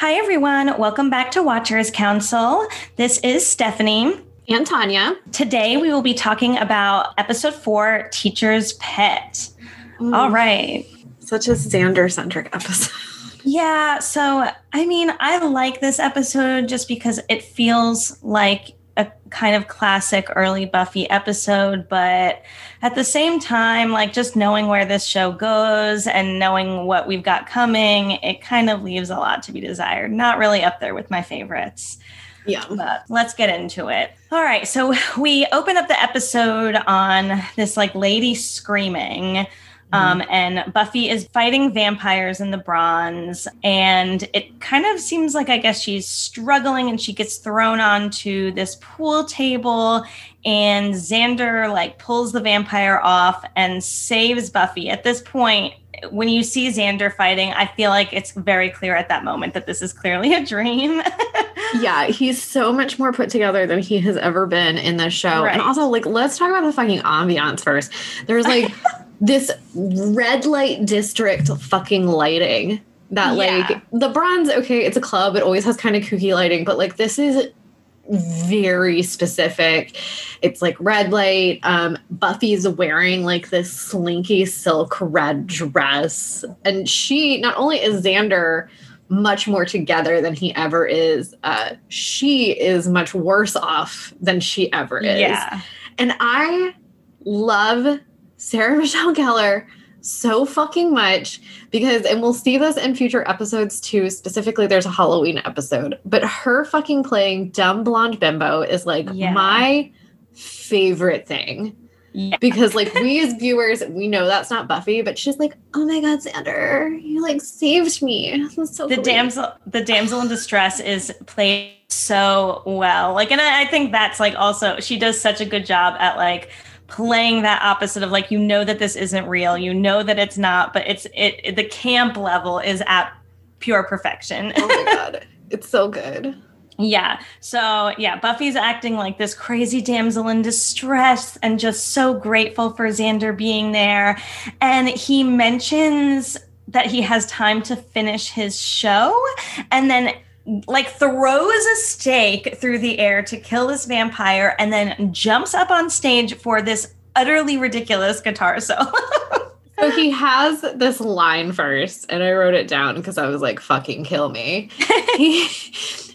Hi, everyone. Welcome back to Watchers Council. This is Stephanie. And Tanya. Today, we will be talking about episode four Teacher's Pet. Mm. All right. Such a Xander centric episode. Yeah. So, I mean, I like this episode just because it feels like a kind of classic early Buffy episode, but at the same time, like just knowing where this show goes and knowing what we've got coming, it kind of leaves a lot to be desired. Not really up there with my favorites. Yeah. But let's get into it. All right. So we open up the episode on this like lady screaming. Um, mm-hmm. and Buffy is fighting vampires in the bronze. And it kind of seems like, I guess, she's struggling and she gets thrown onto this pool table. And Xander, like, pulls the vampire off and saves Buffy. At this point, when you see Xander fighting, I feel like it's very clear at that moment that this is clearly a dream. yeah, he's so much more put together than he has ever been in this show. Right. And also, like, let's talk about the fucking ambiance first. There's like this red light district fucking lighting that yeah. like the bronze okay it's a club it always has kind of kooky lighting but like this is very specific. It's like red light um buffy's wearing like this slinky silk red dress and she not only is xander much more together than he ever is uh she is much worse off than she ever is. Yeah. And i love Sarah Michelle Gellar so fucking much because, and we'll see this in future episodes too. Specifically, there's a Halloween episode, but her fucking playing dumb blonde bimbo is like yeah. my favorite thing. Yeah. Because like we as viewers, we know that's not Buffy, but she's like, "Oh my god, Xander, you like saved me." So the cool. damsel, the damsel in distress is played so well. Like, and I, I think that's like also she does such a good job at like playing that opposite of like you know that this isn't real you know that it's not but it's it, it the camp level is at pure perfection. Oh my god. It's so good. Yeah. So yeah buffy's acting like this crazy damsel in distress and just so grateful for xander being there. And he mentions that he has time to finish his show. And then like throws a stake through the air to kill this vampire and then jumps up on stage for this utterly ridiculous guitar solo. so he has this line first, and I wrote it down because I was like, fucking kill me. he,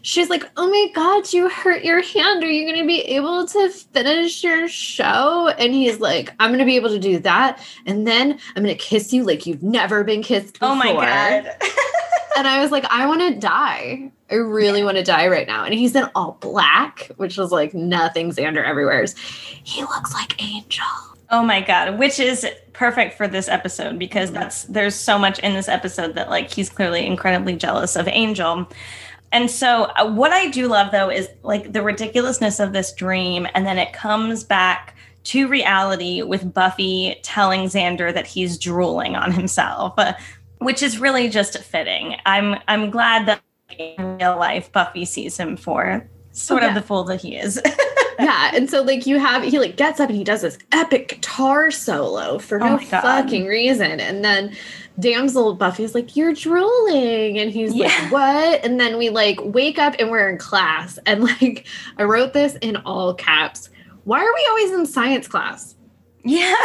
she's like, oh my God, you hurt your hand. Are you going to be able to finish your show? And he's like, I'm going to be able to do that. And then I'm going to kiss you like you've never been kissed before. Oh my God. and I was like, I want to die. I really want to die right now. And he's in all black, which was like nothing Xander everywhere. He looks like Angel. Oh my god, which is perfect for this episode because that's there's so much in this episode that like he's clearly incredibly jealous of Angel. And so uh, what I do love though is like the ridiculousness of this dream and then it comes back to reality with Buffy telling Xander that he's drooling on himself, uh, which is really just fitting. I'm I'm glad that in real life Buffy sees him for sort oh, yeah. of the fool that he is. yeah, and so like you have he like gets up and he does this epic guitar solo for oh no fucking reason, and then damsel Buffy's like, You're drooling. And he's yeah. like, What? And then we like wake up and we're in class. And like, I wrote this in all caps. Why are we always in science class? Yeah.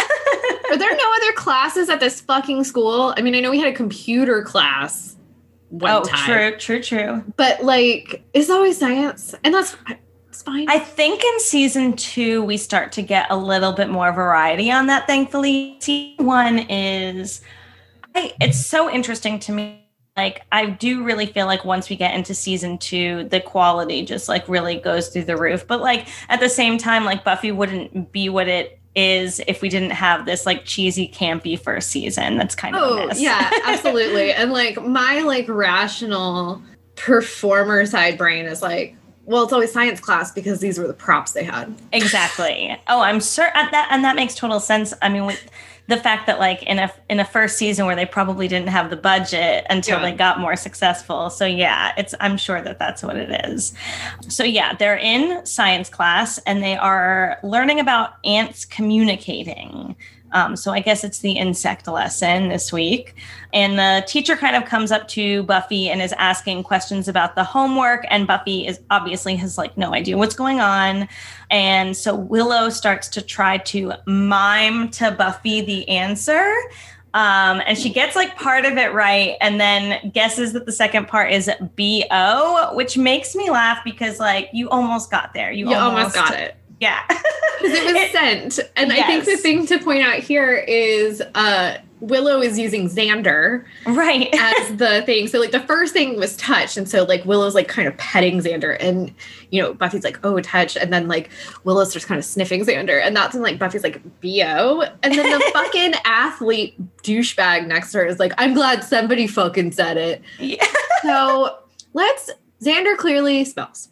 are there no other classes at this fucking school? I mean, I know we had a computer class one oh, time. true, true, true. But like, it's always science. And that's it's fine. I think in season two, we start to get a little bit more variety on that, thankfully. Season one is I, it's so interesting to me. Like, I do really feel like once we get into season two, the quality just like really goes through the roof. But like at the same time, like Buffy wouldn't be what it is if we didn't have this like cheesy campy first season. That's kind of oh yeah absolutely. And like my like rational performer side brain is like well it's always science class because these were the props they had. Exactly. Oh i'm certain uh, that and that makes total sense. I mean with the fact that like in a in a first season where they probably didn't have the budget until yeah. they got more successful. So yeah it's i'm sure that that's what it is. So yeah they're in science class and they are learning about ants communicating Um, so I guess it's the insect lesson this week. And the teacher kind of comes up to Buffy and is asking questions about the homework. And Buffy is obviously has like no idea what's going on. And so Willow starts to try to mime to Buffy the answer. Um, and she gets like part of it right and then guesses that the second part is BO, which makes me laugh because like you almost got there. You, you almost, almost got it. Yeah. Because it was it, sent. And yes. I think the thing to point out here is uh Willow is using Xander right as the thing. So like the first thing was touch, and so like Willow's like kind of petting Xander, and you know Buffy's like oh touch, and then like Willow starts kind of sniffing Xander, and that's when like Buffy's like bo, and then the fucking athlete douchebag next to her is like I'm glad somebody fucking said it. Yeah. So let's Xander clearly smells.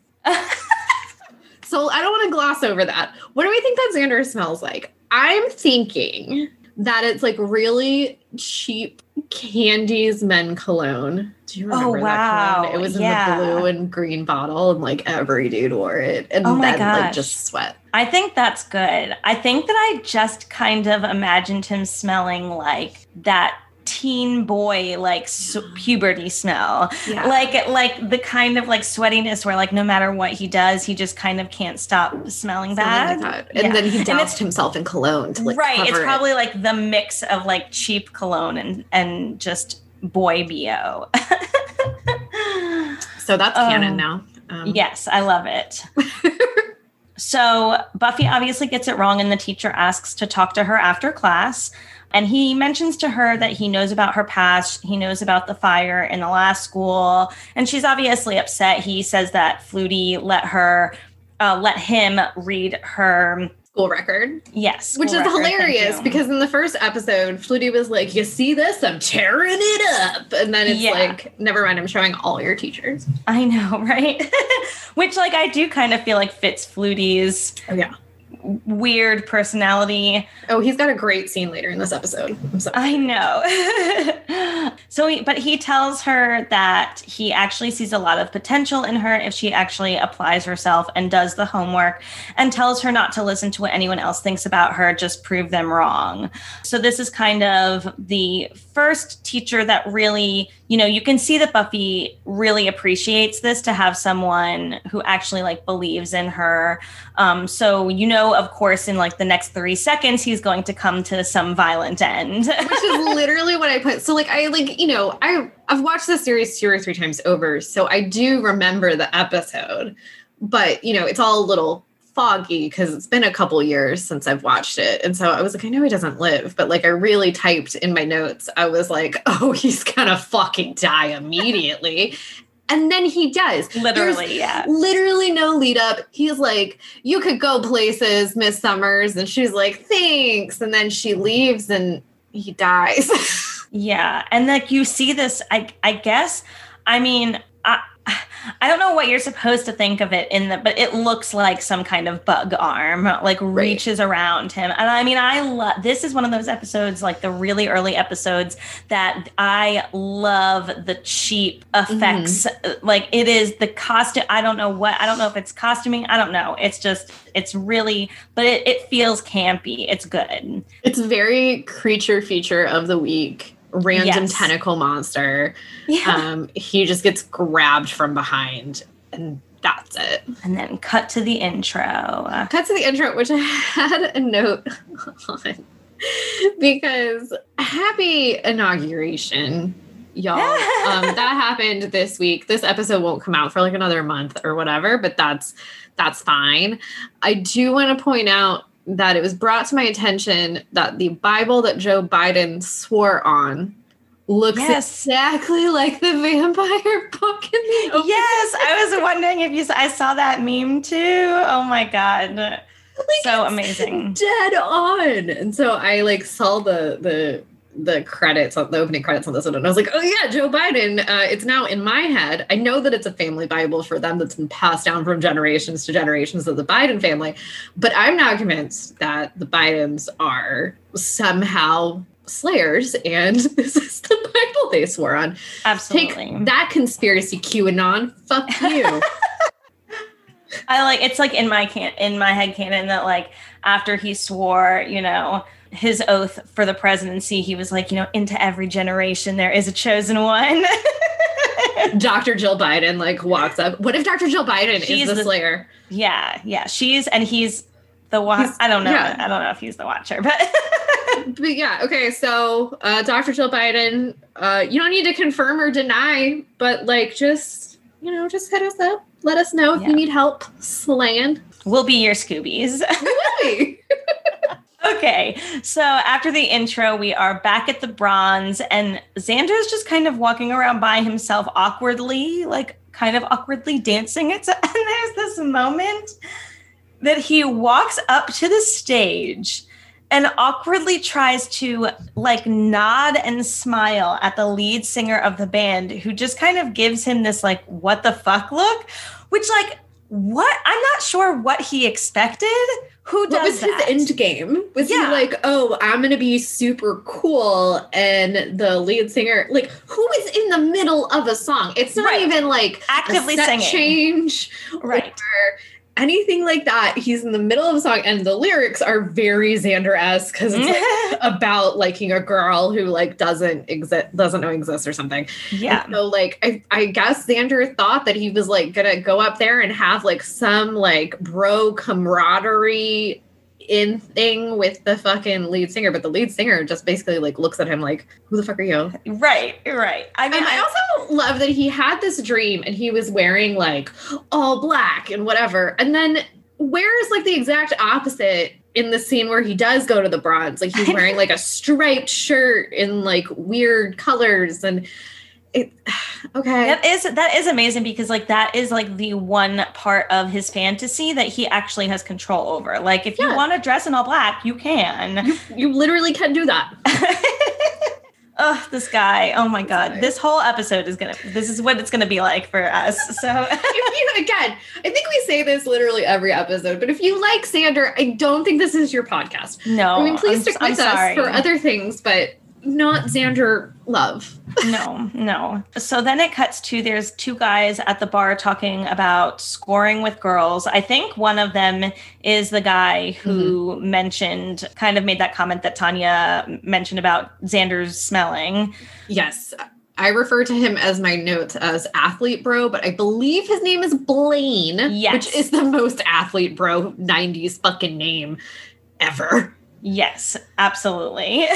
So I don't want to gloss over that. What do we think that Xander smells like? I'm thinking that it's like really cheap Candie's men cologne. Do you oh, remember oh, wow. that cologne? It was in yeah. the blue and green bottle, and like every dude wore it, and oh then gosh. like just sweat. I think that's good. I think that I just kind of imagined him smelling like that teen boy like puberty smell. Yeah. like like the kind of like sweatiness where like no matter what he does he just kind of can't stop smelling bad. like and yeah. then he doused himself in cologne to, like, right it's probably it. like the mix of like cheap cologne and and just boy bo so that's um, canon now. Um, yes i love it. So buffy obviously gets it wrong and the teacher asks to talk to her after class and he mentions to her that he knows about her past. He knows about the fire in the last school. And she's obviously upset. He says that Flutie let her, uh, let him read her school record. Yes. Which is record, hilarious because in the first episode, Flutie was like, You see this? I'm tearing it up. And then it's yeah. like, Never mind, I'm showing all your teachers. I know, right? Which, like, I do kind of feel like fits Flutie's. Oh, yeah weird personality. Oh, he's got a great scene later in this episode. i know. so, he, but he tells her that he actually sees a lot of potential in her if she actually applies herself and does the homework, and tells her not to listen to what anyone else thinks about her, just prove them wrong. So, this is kind of the first teacher that really, you know, you can see that Buffy really appreciates this to have someone who actually like believes in her. Um, so, you know, of course, in like the next three seconds, he's going to come to some violent end. Which is literally what I put. So, like, I like, you know, I I've watched the series two or three times over, so I do remember the episode, but you know, it's all a little foggy because it's been a couple years since I've watched it. And so I was like, I know he doesn't live, but like I really typed in my notes, I was like, oh, he's gonna fucking die immediately. And then he does. Literally, There's yeah. Literally no lead up. He's like, You could go places, Miss Summers. And she's like, Thanks. And then she leaves and he dies. yeah. And like you see this, I I guess, I mean, I, I don't know what you're supposed to think of it in the, but it looks like some kind of bug arm, like right. reaches around him. And I mean, I love this is one of those episodes, like the really early episodes, that I love the cheap effects. Mm-hmm. Like it is the costume. I don't know what, I don't know if it's costuming. I don't know. It's just, it's really, but it, it feels campy. It's good. It's very creature feature of the week random yes. tentacle monster. Yeah. Um, he just gets grabbed from behind and that's it. And then cut to the intro. Cut to the intro, which I had a note on because happy inauguration, y'all. um, that happened this week. This episode won't come out for like another month or whatever, but that's that's fine. I do want to point out that it was brought to my attention that the Bible that Joe Biden swore on looks yes. exactly like the vampire book in the. Yes, I was wondering if you I saw that meme too. Oh my god. Like so amazing. Dead on. And so I like saw the the the credits on the opening credits on this one and i was like oh yeah joe biden uh, it's now in my head. I know that it's a family bible for them that's been passed down from generations to generations of the biden family but i'm now convinced that the bidens are somehow slayers and this is the bible they swore on. Absolutely. take that conspiracy qanon. Fuck you. I like it's like in my can in my head canon that like after he swore, you know, his oath for the presidency, he was like, you know, into every generation there is a chosen one. Dr. Jill Biden like walks up. What if Dr. Jill Biden she's is the, Slayer? Yeah, yeah. She's and he's the watch. I don't know. Yeah. I don't know if he's the watcher, but but yeah. Okay, so uh, Dr. Jill Biden, uh, you don't need to confirm or deny, but like just you know, just hit us up. Let us know if yeah. you need help slaying. We'll be your Scoobies. Okay, so after the intro, we are back at the bronze, and Xander's just kind of walking around by himself awkwardly, like kind of awkwardly dancing. It's and there's this moment that he walks up to the stage and awkwardly tries to like nod and smile at the lead singer of the band who just kind of gives him this like what the fuck look which like what i'm not sure what he expected who does what was that? his end game was yeah. he like oh i'm gonna be super cool and the lead singer like who is in the middle of a song it's not right. even like actively singing change right or, anything like that. He's in the middle of a song, and the lyrics are very Xander esque because it's like about liking a girl who like doesn't exist, doesn't know exists or something. Yeah. And so like I, I guess Xander thought that he was like gonna go up there and have like some like bro camaraderie in thing with the fucking lead singer, but the lead singer just basically like looks at him like, "Who the fuck are you?" Right, right. I mean, and I also love that he had this dream and he was wearing like all black and whatever, and then wears like the exact opposite in the scene where he does go to the bronze. Like he's wearing like a striped shirt in like weird colors and it okay. That is that is amazing because like that is like the one part of his fantasy that he actually has control over. Like if you want to dress in all black you can. You, you literally can do that. Oh this guy. Oh my god. this whole episode is gonna this is what it's gonna be like for us so. If you again i think we say this literally every episode but if you like xander i don't think this is your podcast. No i mean please I'm, stick with I'm us sorry. for other things but not Xander love. no, no. So then it cuts to there's two guys at the bar talking about scoring with girls. I think one of them is the guy who mm-hmm. mentioned, kind of made that comment that Tanya mentioned about Xander's smelling. Yes. I refer to him as my notes as athlete bro, but I believe his name is Blayne, yes. which is the most athlete bro 90s fucking name ever. Yes, absolutely.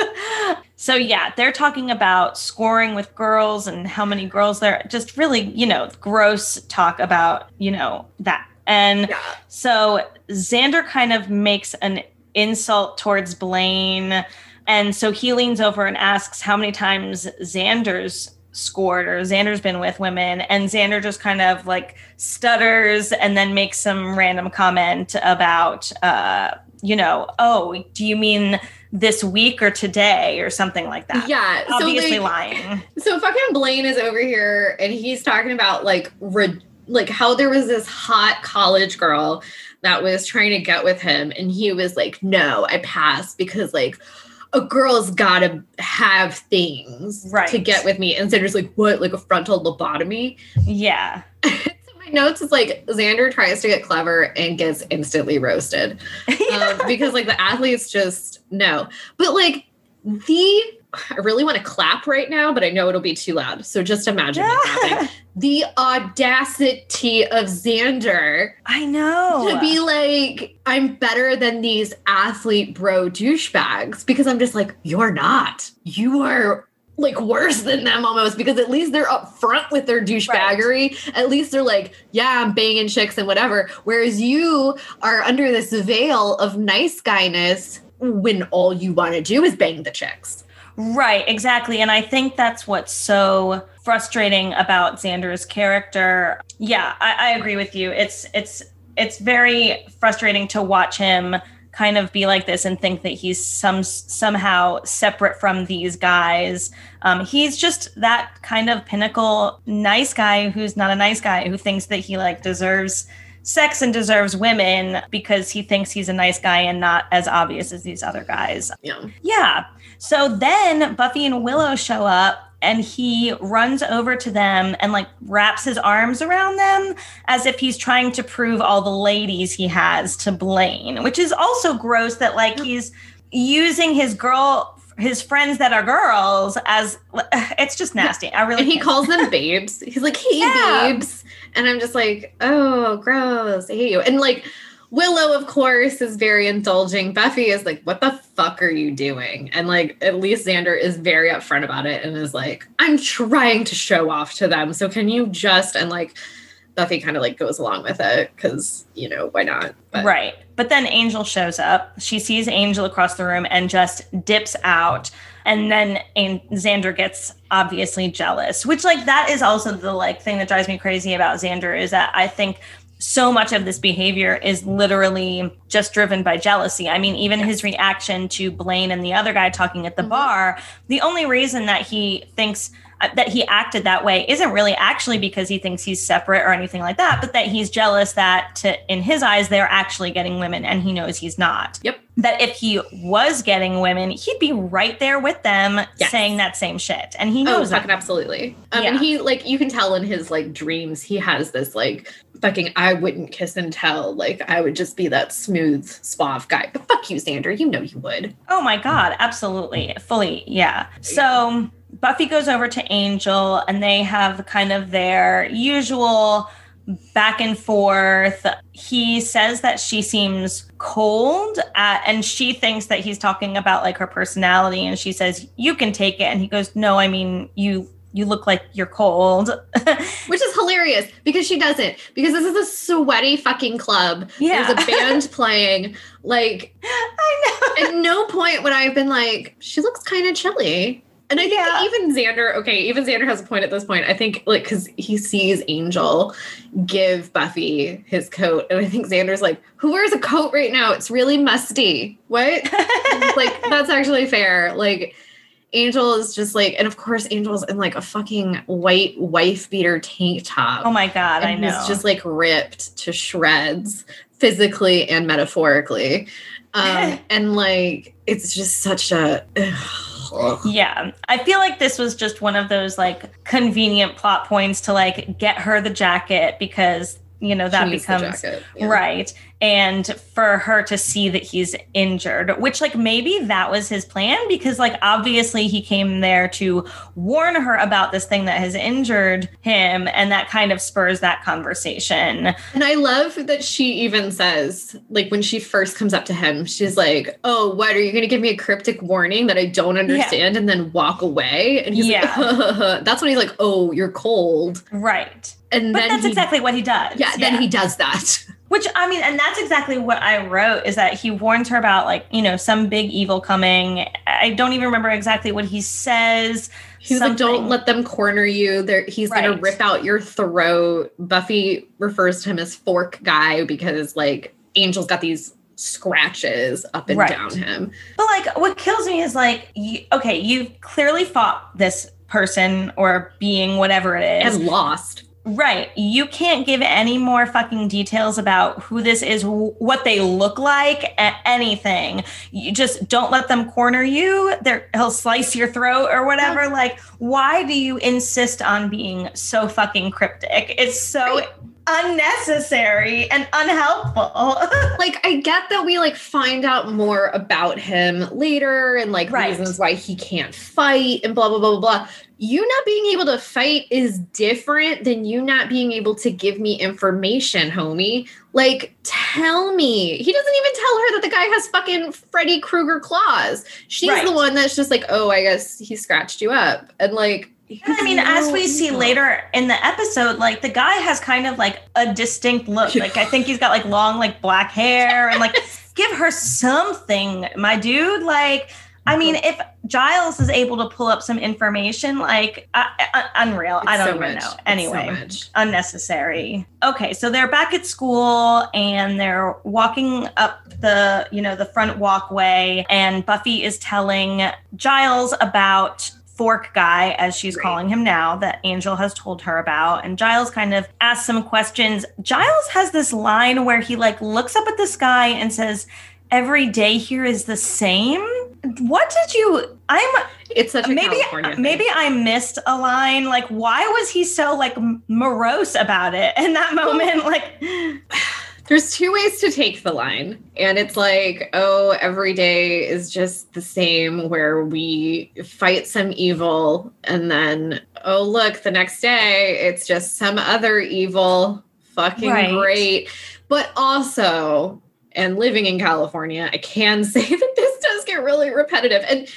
so yeah, they're talking about scoring with girls and how many girls there just really, you know, gross talk about, you know, that. And yeah. so Xander kind of makes an insult towards Blayne. And so he leans over and asks how many times Xander's scored or Xander's been with women. And Xander just kind of like stutters and then makes some random comment about, uh, you know, oh, do you mean this week or today or something like that? Yeah. Obviously so like, lying. So fucking Blayne is over here and he's talking about like, re- like how there was this hot college girl that was trying to get with him. And he was like, no, I passed because like, a girl's gotta have things right. to get with me. And Xander's like, what? Like a frontal lobotomy? Yeah. notes is like Xander tries to get clever and gets instantly roasted um, because like the athletes just no. But like the I really want to clap right now, but I know it'll be too loud. So just imagine yeah. the audacity of Xander. I know. To be like, I'm better than these athlete bro douchebags because I'm just like, you're not. You are like worse than them almost because at least they're up front with their douchebaggery. Right. At least they're like, yeah, I'm banging chicks and whatever. Whereas you are under this veil of nice guyness when all you want to do is bang the chicks. Right, exactly. And I think that's what's so frustrating about Xander's character. Yeah, I, I agree with you. It's it's it's very frustrating to watch him kind of be like this and think that he's some somehow separate from these guys. Um, he's just that kind of pinnacle nice guy who's not a nice guy who thinks that he like deserves sex and deserves women because he thinks he's a nice guy and not as obvious as these other guys. Yeah. Yeah. So then Buffy and Willow show up and he runs over to them and like wraps his arms around them as if he's trying to prove all the ladies he has to Blayne, which is also gross that like he's using his girl his friends that are girls as it's just nasty. I really and he calls them babes. He's like, "Hey, yeah. babes," and I'm just like, "Oh, gross! I hate you." And like Willow, of course, is very indulging. Buffy is like, "What the fuck are you doing?" And like, at least Xander is very upfront about it and is like, "I'm trying to show off to them, so can you just?" And like, Buffy kind of like goes along with it because you know why not? But. Right. But then Angel shows up. She sees Angel across the room and just dips out. And then Xander gets obviously jealous, which like that is also the like thing that drives me crazy about Xander is that I think so much of this behavior is literally just driven by jealousy. I mean, even his reaction to Blayne and the other guy talking at the mm-hmm. bar, the only reason that he thinks uh, that he acted that way isn't really actually because he thinks he's separate or anything like that, but that he's jealous that to, in his eyes they're actually getting women and he knows he's not. Yep. That if he was getting women, he'd be right there with them yes. saying that same shit. And he knows oh, fucking absolutely. Um, yeah. and he like you can tell in his like dreams he has this like fucking I wouldn't kiss and tell. Like I would just be that smooth, suave guy. But fuck you, Xander. You know you would. Oh my god, absolutely. Fully, yeah. So Buffy goes over to Angel and they have kind of their usual back and forth. He says that she seems cold at, and she thinks that he's talking about like her personality and she says you can take it and he goes no I mean you you look like you're cold. Which is hilarious because she doesn't. Because this is a sweaty fucking club. Yeah. There's a band playing. Like, I know. At no point would I have been like, she looks kind of chilly. And I think yeah. even Xander, okay, even Xander has a point at this point. I think like because he sees Angel give Buffy his coat, and I think Xander's like, "Who wears a coat right now? It's really musty." What? like that's actually fair. Like Angel is just like, and of course, Angel's in like a fucking white wife beater tank top. Oh my god, I know. He's just like ripped to shreds, physically and metaphorically. Um, and like, it's just such a. Ugh yeah. I feel like this was just one of those like convenient plot points to like get her the jacket because you know that becomes yeah. right and for her to see that he's injured which like maybe that was his plan because like obviously he came there to warn her about this thing that has injured him and that kind of spurs that conversation and i love that she even says like when she first comes up to him she's like oh what are you going to give me a cryptic warning that i don't understand yeah. and then walk away and he's yeah. like that's when he's like oh you're cold right and but then that's he, exactly what he does. Yeah, yeah, then he does that. Which I mean, and that's exactly what I wrote is that he warns her about like, you know, some big evil coming. I don't even remember exactly what he says. He's something. like, don't let them corner you. There he's right. gonna rip out your throat. Buffy refers to him as fork guy because like Angel's got these scratches up and right. down him. But like what kills me is like you, okay, you've clearly fought this person or being whatever it is and lost Right. You can't give any more fucking details about who this is, what they look like, anything. You just don't let them corner you. They're, he'll slice your throat or whatever. Yeah. Like, why do you insist on being so fucking cryptic? It's so right unnecessary and unhelpful. like I get that we like find out more about him later and like right. reasons why he can't fight and blah blah blah blah blah. You not being able to fight is different than you not being able to give me information, homie. Like tell me. He doesn't even tell her that the guy has fucking Freddy Krueger claws. She's right. the one that's just like, "Oh, I guess he scratched you up." And like I mean, as we see later in the episode, like the guy has kind of like a distinct look. Like I think he's got like long, like black hair, and like give her something, my dude. Like, I mean, if Giles is able to pull up some information, like uh, uh, unreal. It's I don't so even much. know. Anyway, so unnecessary. Okay, so they're back at school and they're walking up the, you know, the front walkway, and Buffy is telling Giles about fork guy, as she's calling him now, that Angel has told her about. And Giles kind of asks some questions. Giles has this line where he like looks up at the sky and says, Every day here is the same. What did you? I'm. It's such a maybe. Maybe I missed a line. Like, why was he so like morose about it in that moment? Like, there's two ways to take the line. And it's like, oh, every day is just the same where we fight some evil and then oh look, the next day it's just some other evil. Fucking right. great. But also, and living in California, I can say that this does get really repetitive. And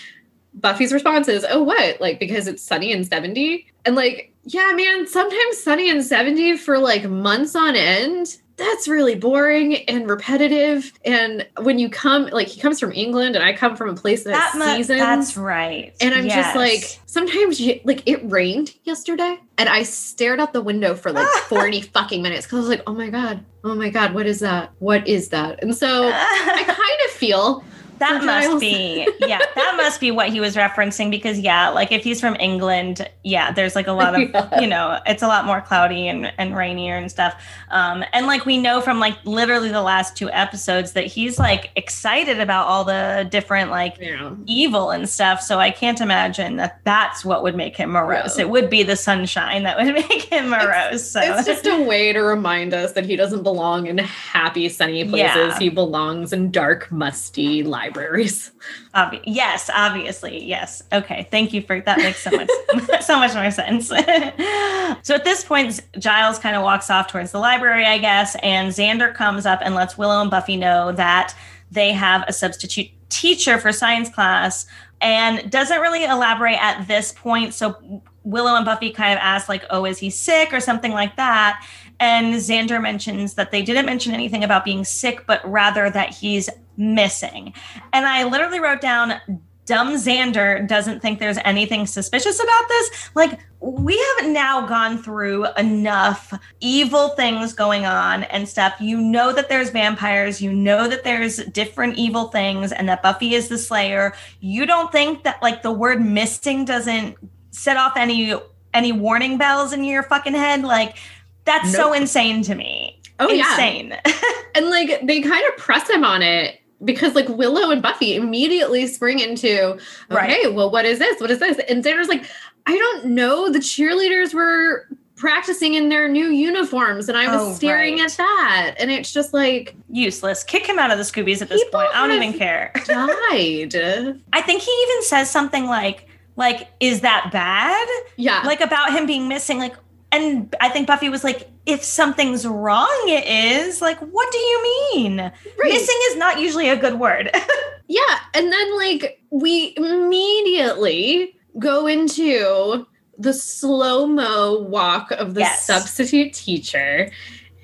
Buffy's response is, "Oh, what? Like because it's sunny and 70?" And like, yeah, man, sometimes sunny and 70 for like months on end that's really boring and repetitive. And when you come, like he comes from England, and I come from a place that, that has seasons. That's right. And I'm yes. just like, sometimes you like it rained yesterday, and I stared out the window for like 40 fucking minutes because I was like, oh my god, oh my god, what is that? What is that? And so I kind of feel that must be yeah that must be what he was referencing because yeah like if he's from england yeah there's like a lot of yeah. you know it's a lot more cloudy and, and rainier and stuff. Um and like we know from like literally the last two episodes that he's like excited about all the different like yeah. evil and stuff. So i can't imagine that that's what would make him morose. Yeah. it would be the sunshine that would make him morose it's, so. it's just a way to remind us that he doesn't belong in happy sunny places. He belongs in dark musty lives libraries. Yes, obviously. Yes. Okay. Thank you for that. Makes so much so much more sense. so at this point, Giles kind of walks off towards the library, I guess, and Xander comes up and lets Willow and Buffy know that they have a substitute teacher for science class and doesn't really elaborate at this point. So Willow and Buffy kind of ask, like, oh, is he sick or something like that? And Xander mentions that they didn't mention anything about being sick, but rather that he's missing. And I literally wrote down, dumb Xander doesn't think there's anything suspicious about this. Like, we have now gone through enough evil things going on and stuff. You know that there's vampires, you know that there's different evil things, and that Buffy is the Slayer. You don't think that, like, the word missing doesn't set off any any warning bells in your fucking head like that's so insane to me oh insane. yeah and like they kind of press him on it because like willow and buffy immediately spring into okay right. well what is this what is this and xander's like i don't know the cheerleaders were practicing in their new uniforms and I was oh, staring right. at that and it's just like useless. Kick him out of the Scoobies at this point. I don't even care. died. I think he even says something like like is that bad yeah like about him being missing like and i think buffy was like if something's wrong it is like what do you mean right. missing is not usually a good word yeah and then like we immediately go into the slow-mo walk of the yes. substitute teacher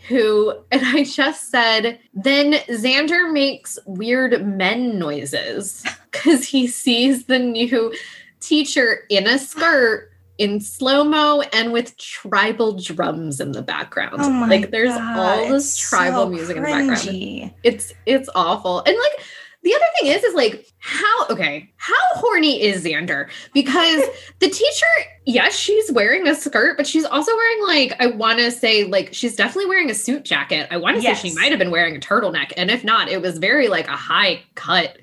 who, and I just said, then Xander makes weird men noises because he sees the new teacher in a skirt in slow mo and with tribal drums in the background. Oh like there's God, all this tribal so music cringy. in the background. It's it's awful. And like the other thing is, is like how okay, how horny is Xander? Because the teacher, yes, she's wearing a skirt, but she's also wearing like I want to say like she's definitely wearing a suit jacket. I want to yes. say she might have been wearing a turtleneck, and if not, it was very like a high cut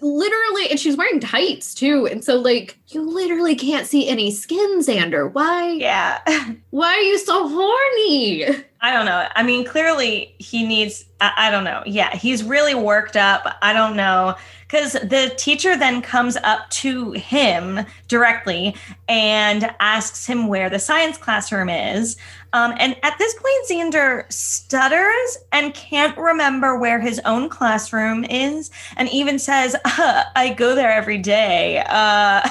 literally and she's wearing tights too and so like you literally can't see any skin xander. Why yeah. why are you so horny? I don't know. I mean clearly he needs I, I don't know. Yeah he's really worked up. I don't know. Because the teacher then comes up to him directly and asks him where the science classroom is um, and at this point, Xander stutters and can't remember where his own classroom is, and even says, uh, I go there every day. Uh,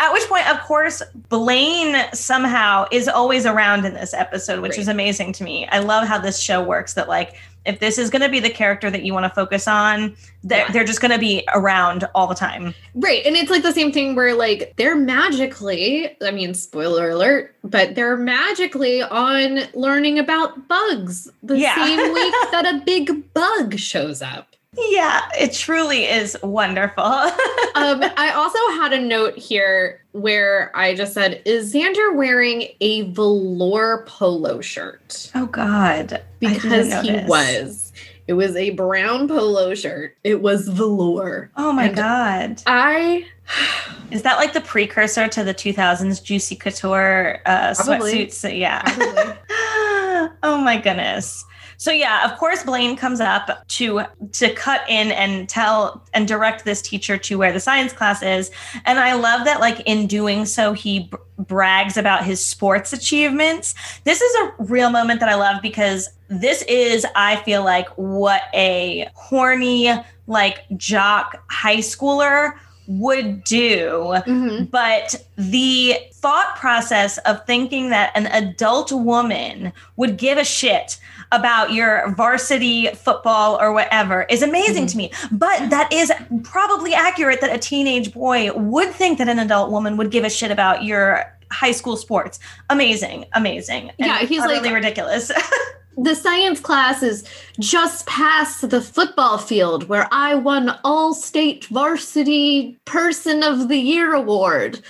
at which point, of course, Blayne somehow is always around in this episode, which right. is amazing to me. I love how this show works that, like, if this is going to be the character that you want to focus on, they're, yeah. they're just going to be around all the time. Right. And it's like the same thing where, like, they're magically, I mean, spoiler alert, but they're magically on learning about bugs the yeah. same week that a big bug shows up. Yeah, it truly is wonderful. um, I also had a note here where I just said, "Is Xander wearing a velour polo shirt?" Oh God, because he was. It was a brown polo shirt. It was velour. Oh my and God. I. Is that like the precursor to the 2000s Juicy Couture uh, sweatsuits? Yeah. oh my goodness. So yeah, of course Blayne comes up to to cut in and tell and direct this teacher to where the science class is. And I love that like in doing so he b- brags about his sports achievements. This is a real moment that I love because this is I feel like what a horny like jock high schooler would do. Mm-hmm. But the thought process of thinking that an adult woman would give a shit about your varsity football or whatever is amazing mm-hmm. to me. But that is probably accurate that a teenage boy would think that an adult woman would give a shit about your high school sports. Amazing, amazing. Yeah, he's like ridiculous. the science class is just past the football field where I won all state varsity person of the year award.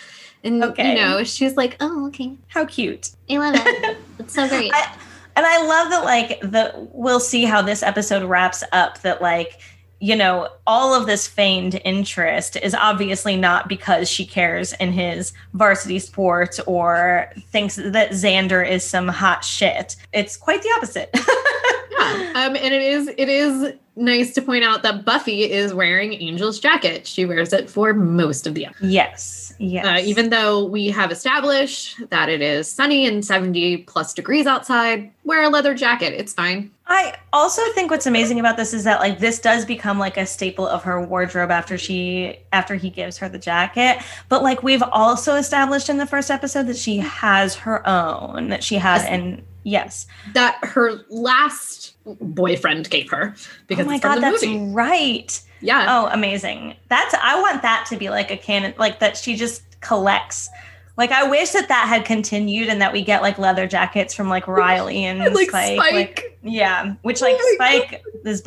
And okay. you know, she's like, "Oh, okay. How cute. I love it. it's so great." I, and I love that like the we'll see how this episode wraps up that like you know, all of this feigned interest is obviously not because she cares in his varsity sports or thinks that Xander is some hot shit. It's quite the opposite. yeah. Um, and it is it is nice to point out that Buffy is wearing Angel's jacket. She wears it for most of the episode. Yes. Yes. Uh, even though we have established that it is sunny and 70 plus degrees outside, wear a leather jacket. It's fine. I also think what's amazing about this is that like this does become like a staple of her wardrobe after she after he gives her the jacket. But like we've also established in the first episode that she has her own that she had and yes. That her last boyfriend gave her because oh my god, that's movie. right. Yeah. Oh, amazing. That's I want that to be like a canon, like that she just collects. Like I wish that that had continued and that we get like leather jackets from like Riley and, and like Spike. Spike. Like, yeah, which like oh Spike God. is.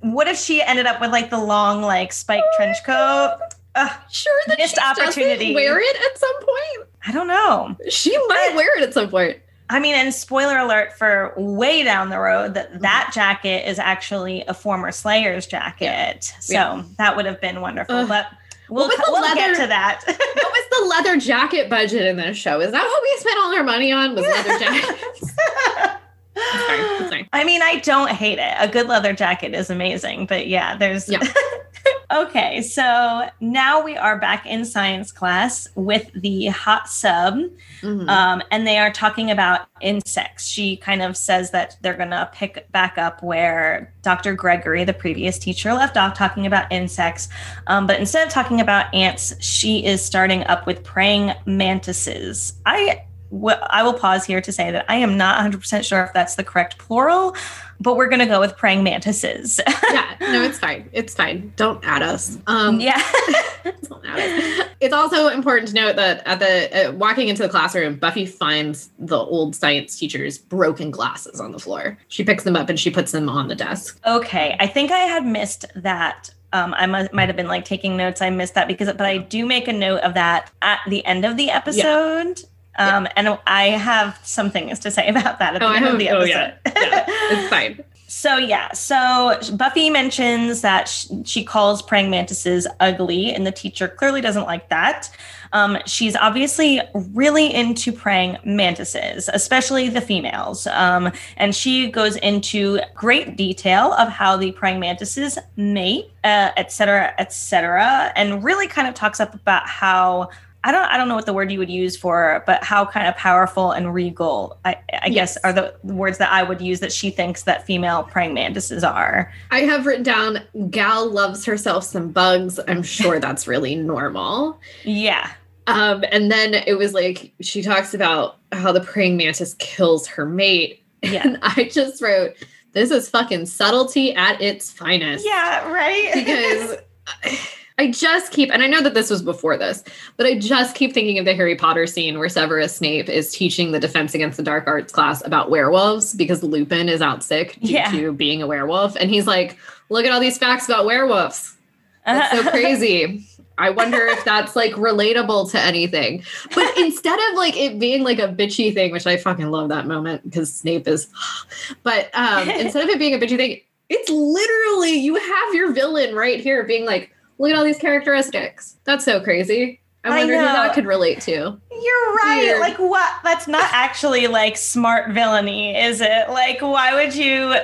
What if she ended up with like the long like Spike oh trench coat? Ugh, sure that missed she opportunity. wear it at some point. I don't know. She might but, wear it at some point. I mean, and spoiler alert for way down the road that mm-hmm. that jacket is actually a former Slayer's jacket. Yeah. So yeah. that would have been wonderful. Ugh. But we'll, we'll leather, get to that. what was the leather jacket budget in this show? Is that what we spent all our money on? Was leather jackets? sorry, sorry. I mean, I don't hate it. A good leather jacket is amazing, but yeah, there's yeah. Okay, so now we are back in science class with the hot sub, mm-hmm. um, and they are talking about insects. She kind of says that they're going to pick back up where Dr. Gregory, the previous teacher, left off talking about insects. Um, but instead of talking about ants, she is starting up with praying mantises. I I will pause here to say that I am not 100% sure if that's the correct plural, but we're going to go with praying mantises. yeah, no, it's fine. It's fine. Don't add us. Um, yeah. It's also important to note that at the uh, walking into the classroom, Buffy finds the old science teacher's broken glasses on the floor. She picks them up and she puts them on the desk. Okay, I think I had missed that um, I might, might have been like taking notes. I missed that because, but I do make a note of that at the end of the episode. Yeah. Um, yeah. And I have some things to say about that at oh, the end of the episode. Oh, yeah. yeah. It's fine. so, yeah. So Buffy mentions that she, she, calls praying mantises ugly, and the teacher clearly doesn't like that. Um, she's obviously really into praying mantises, especially the females. Um, and she goes into great detail of how the praying mantises mate, uh, et cetera, et cetera, and really kind of talks up about how I don't I don't know what the word you would use for, but how kind of powerful and regal I, I yes. guess are the words that I would use that she thinks that female praying mantises are. I have written down gal loves herself some bugs. I'm sure that's really normal. Yeah. Um, and then it was like she talks about how the praying mantis kills her mate. Yeah. And I just wrote, this is fucking subtlety at its finest. Yeah, right. Because I just keep, and I know that this was before this, but I just keep thinking of the Harry Potter scene where Severus Snape is teaching the Defense Against the Dark Arts class about werewolves because Lupin is out sick due yeah. to being a werewolf. And he's like, look at all these facts about werewolves. That's so crazy. I wonder if that's like relatable to anything. But instead of like it being like a bitchy thing, which I fucking love that moment because Snape is, but um, instead of it being a bitchy thing, it's literally you have your villain right here being like, look at all these characteristics. That's so crazy. I wonder I who that could relate to. You're right. Weird. Like what? That's not actually like smart villainy, is it? Like why would you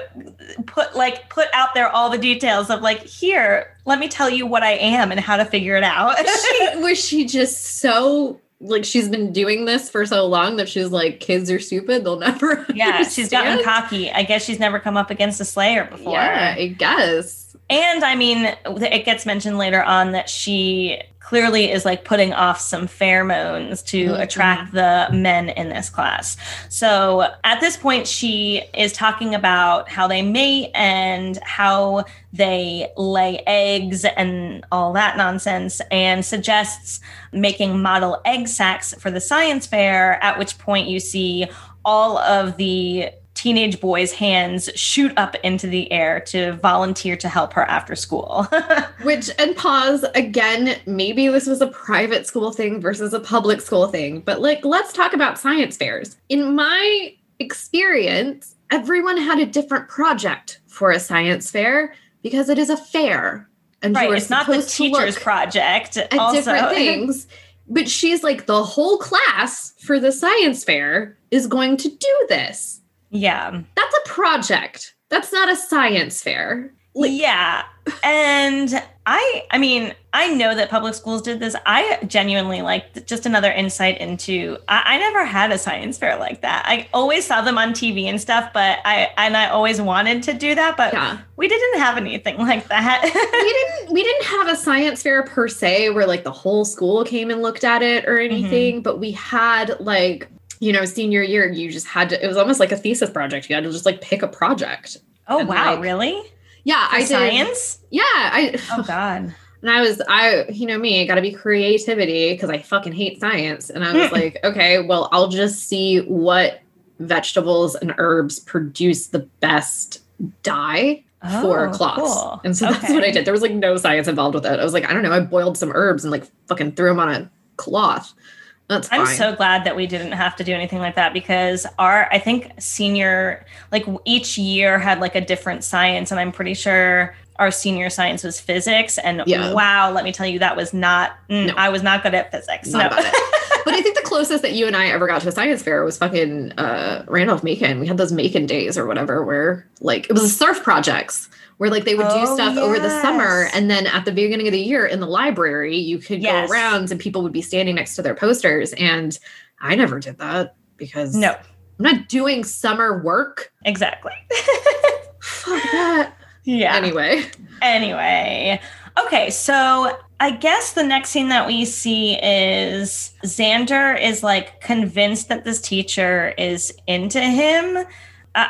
put like put out there all the details of like here, let me tell you what I am and how to figure it out. she, was she just so like she's been doing this for so long that she's like kids are stupid they'll never yeah understand. she's gotten cocky i guess she's never come up against a slayer before yeah i guess and i mean it gets mentioned later on that she clearly is like putting off some pheromones to mm-hmm. attract the men in this class. So at this point, she is talking about how they mate and how they lay eggs and all that nonsense, and suggests making model egg sacs for the science fair, at which point you see all of the teenage boy's hands shoot up into the air to volunteer to help her after school. Which, and pause again, maybe this was a private school thing versus a public school thing, but like, let's talk about science fairs. In my experience, everyone had a different project for a science fair because it is a fair. And right, it's not the teacher's project. At also. different things. But she's like, the whole class for the science fair is going to do this yeah. That's a project. That's not a science fair. Like, yeah. And I I mean, I know that public schools did this. I genuinely like just another insight into I, I, never had a science fair like that. I always saw them on TV and stuff, but I and I always wanted to do that, but yeah. we didn't have anything like that. we didn't we didn't have a science fair per se where like the whole school came and looked at it or mm-hmm. anything, mm-hmm. but we had like you know, senior year, you just had to, it was almost like a thesis project. You had to just like pick a project. Oh, wow. Like, really? Yeah. For I did. Science? Yeah. I, oh, God. And I was, I, you know, me, got to be creativity because I fucking hate science. And I was like, okay, well, I'll just see what vegetables and herbs produce the best dye oh, for cloths. Cool. And so that's okay. what I did. There was like no science involved with it. I was like, I don't know. I boiled some herbs and like fucking threw them on a cloth. That's I'm so glad that we didn't have to do anything like that because our I think senior like each year had like a different science and I'm pretty sure our senior science was physics and yeah. wow, let me tell you that was not mm, no. I was not good at physics. Not no. but I think the closest that you and I ever got to a science fair was fucking uh, Randolph Macon. We had those Macon days or whatever where like it was surf projects where like they would oh, do stuff yes. over the summer and then at the beginning of the year in the library you could yes. go around and people would be standing next to their posters and i never did that because no. I'm not doing summer work. Exactly. Fuck that. Yeah. Anyway. Anyway. Okay so I guess the next scene that we see is Xander is like convinced that this teacher is into him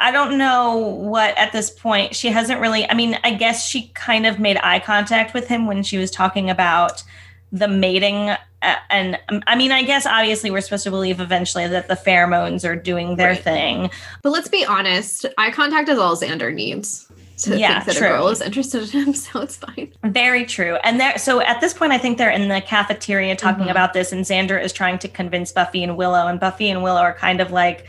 I don't know what at this point she hasn't really. I mean, I guess she kind of made eye contact with him when she was talking about the mating. Uh, and um, I mean, I guess obviously we're supposed to believe eventually that the pheromones are doing their right. thing. But let's be honest, eye contact is all Xander needs to yeah, think that true. a girl is interested in him, so it's fine. Very true. And there, so at this point, I think they're in the cafeteria talking mm-hmm. about this, and Xander is trying to convince Buffy and Willow, and Buffy and Willow are kind of like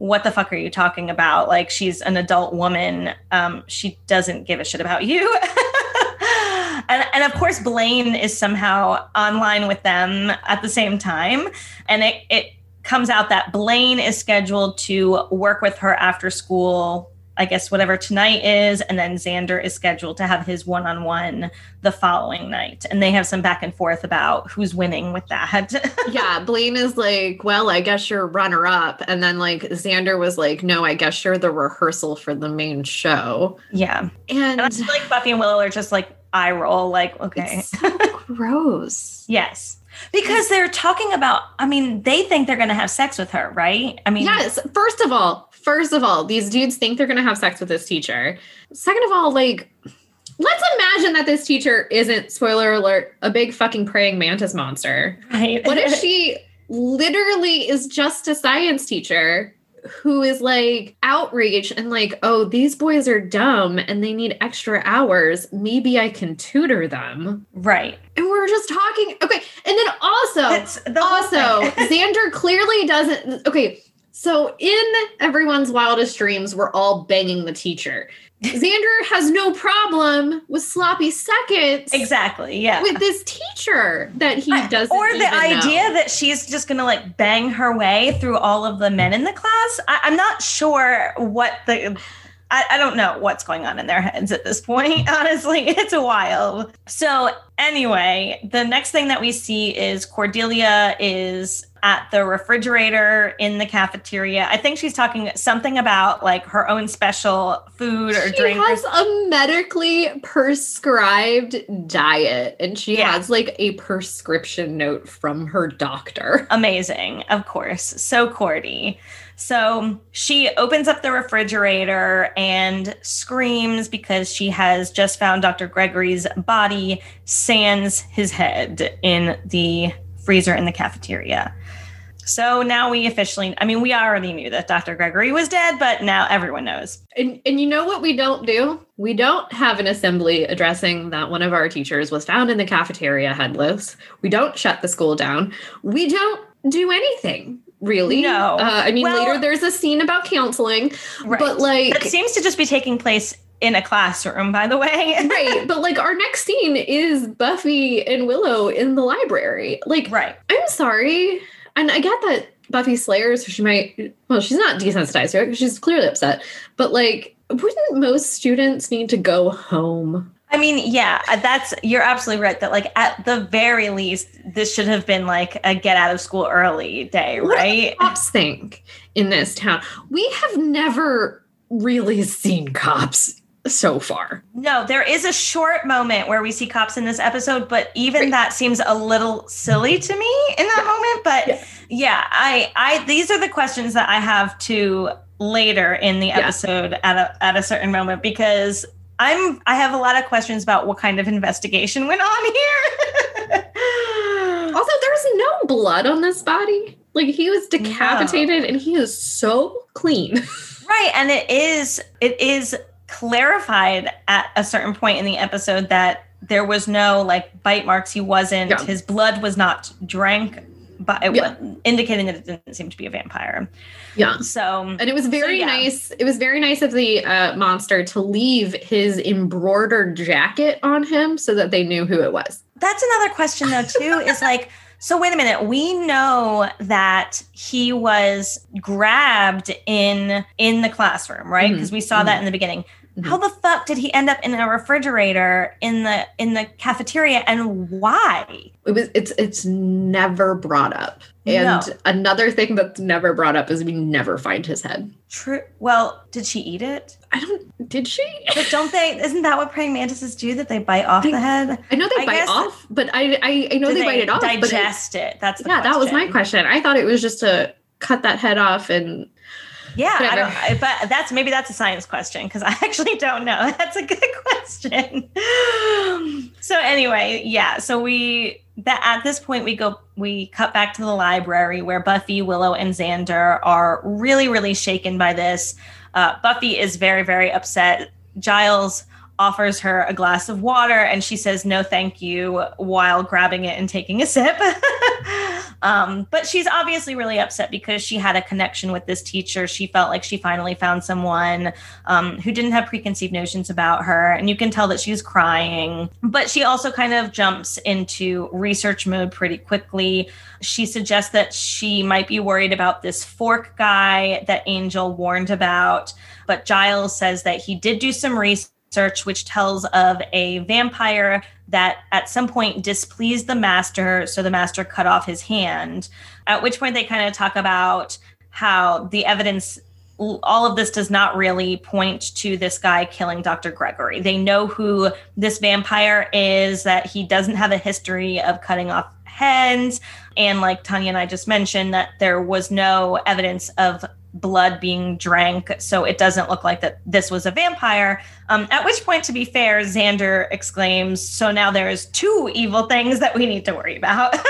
what the fuck are you talking about? Like she's an adult woman. Um, she doesn't give a shit about you. and, and of course, Blayne is somehow online with them at the same time. And it, it comes out that Blayne is scheduled to work with her after school I guess whatever tonight is, and then Xander is scheduled to have his one on one the following night. And they have some back and forth about who's winning with that. yeah, Blayne is like, Well, I guess you're runner up. And then like Xander was like, No, I guess you're the rehearsal for the main show. Yeah. And, and I feel like Buffy and Willow are just like eye roll, like, okay. So gross. yes. Because they're talking about, I mean, they think they're going to have sex with her, right? I mean, yes. First of all, First of all, these dudes think they're going to have sex with this teacher. Second of all, like, let's imagine that this teacher isn't, spoiler alert, a big fucking praying mantis monster. Right. What if she literally is just a science teacher who is like outraged and like, oh, these boys are dumb and they need extra hours. Maybe I can tutor them. Right. And we're just talking. Okay. And then also, also, Xander clearly doesn't. Okay So in everyone's wildest dreams, we're all banging the teacher. Xander has no problem with sloppy seconds. Exactly. Yeah. With this teacher that he doesn't. Or the idea know. that she's just going to like bang her way through all of the men in the class. I, I'm not sure what the. I, I don't know what's going on in their heads at this point. Honestly, it's a while. So, anyway, the next thing that we see is Cordelia is at the refrigerator in the cafeteria. I think she's talking something about like her own special food or she drink. She has a medically prescribed diet and she yeah. has like a prescription note from her doctor. Amazing, of course. So Cordy. So she opens up the refrigerator and screams because she has just found Dr. Gregory's body, sands his head in the freezer in the cafeteria. So now we officially, I mean, we already knew that Dr. Gregory was dead, but now everyone knows. And, and you know what we don't do? We don't have an assembly addressing that one of our teachers was found in the cafeteria headless. We don't shut the school down. We don't do anything really. No. Uh, I mean, well, later there's a scene about counseling, right. but like. It seems to just be taking place in a classroom, by the way. right. But like our next scene is Buffy and Willow in the library. Like, right. I'm sorry. And I get that Buffy Slayer, so she might, well, she's not desensitized because she's clearly upset. But like, wouldn't most students need to go home? I mean, yeah, uh, that's you're absolutely right. That like at the very least, this should have been like a get out of school early day, right? What cops think in this town? We have never really seen cops so far. No, there is a short moment where we see cops in this episode, but even right. that seems a little silly to me in that yeah. moment. But yeah. yeah, I, I, these are the questions that I have to later in the episode yeah. at a at a certain moment because I'm I have a lot of questions about what kind of investigation went on here. also, there's no blood on this body. Like he was decapitated no. and he is so clean. right. And it is it is clarified at a certain point in the episode that there was no like bite marks. He wasn't, yeah. his blood was not drank but it yeah. was indicating that it didn't seem to be a vampire. Yeah. So and it was very so, yeah. nice. It was very nice of the uh, monster to leave his embroidered jacket on him so that they knew who it was. That's another question though too. is like, so wait a minute. We know that he was grabbed in in the classroom, right? Because mm-hmm. we saw mm-hmm. that in the beginning. Mm-hmm. How the fuck did he end up in a refrigerator in the in the cafeteria and why? It was it's it's never brought up. And no. another thing that's never brought up is we never find his head. True. Well, did she eat it? I don't. Did she? But don't they? Isn't that what praying mantises do? That they bite off I, the head. I know they I bite off, but I I, I know they, they, bite it off. Digest it, it. That's yeah. Question. That was my question. I thought it was just to cut that head off and yeah, I don't, but that's maybe that's a science question because I actually don't know. That's a good question. so anyway, yeah. So we that at this point we go we cut back to the library where Buffy, Willow, and Xander are really really shaken by this. Uh, Buffy is very very upset. Giles offers her a glass of water and she says no thank you while grabbing it and taking a sip. Um, but she's obviously really upset because she had a connection with this teacher. She felt like she finally found someone um, who didn't have preconceived notions about her. And you can tell that she's crying. But she also kind of jumps into research mode pretty quickly. She suggests that she might be worried about this fork guy that angel warned about. But giles says that he did do some research research which tells of a vampire that at some point displeased the master so the master cut off his hand at which point they kind of talk about how the evidence all of this does not really point to this guy killing Dr. Gregory. They know who this vampire is, that he doesn't have a history of cutting off heads. And like Tanya and I just mentioned, that there was no evidence of blood being drank so it doesn't look like that this was a vampire. Um, at which point to be fair xander exclaims so now there's two evil things that we need to worry about.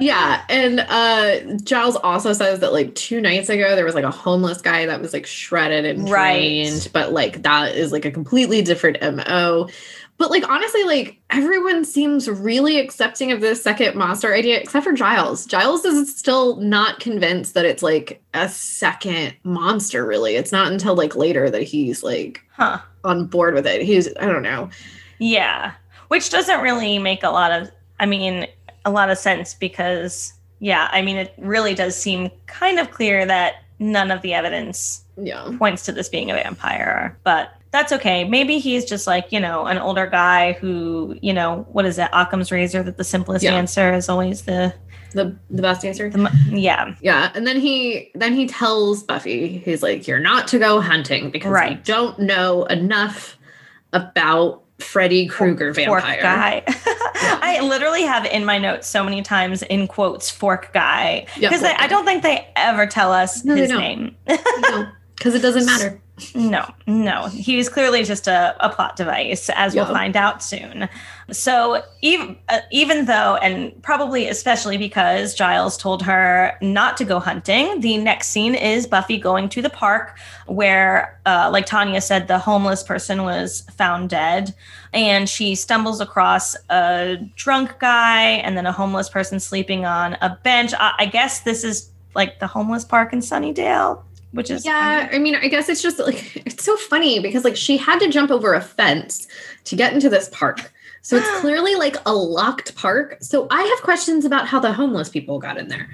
Yeah and uh giles also says that like two nights ago there was like a homeless guy that was like shredded and trained right. but like that is like a completely different mo But like honestly, like everyone seems really accepting of this second monster idea, except for Giles. Giles is still not convinced that it's like a second monster, really. It's not until like later that he's like Huh. on board with it. He's I don't know. Yeah. Which doesn't really make a lot of I mean, a lot of sense because yeah, I mean it really does seem kind of clear that none of the evidence Yeah. points to this being a vampire, but that's okay. Maybe he's just like, you know, an older guy who, you know, what is it, Occam's razor that the simplest Yeah. answer is always the, The the best answer. the yeah. Yeah, and then he then he tells Buffy, he's like, "You're not to go hunting because we Right. don't know enough about Freddy Krueger Fork vampire." guy. I literally have in my notes so many times in quotes fork guy because I don't think they ever tell us No, his name. because it doesn't matter. No, no. He was clearly just a, a plot device, as we'll find out soon. So even uh, even though, and probably especially because Giles told her not to go hunting, the next scene is Buffy going to the park where, uh, like Tanya said, the homeless person was found dead, and she stumbles across a drunk guy and then a homeless person sleeping on a bench. I, I guess this is like the homeless park in Sunnydale. Which is Yeah, I mean, I guess it's just like it's so funny because like she had to jump over a fence to get into this park. So it's clearly like a locked park. So I have questions about how the homeless people got in there.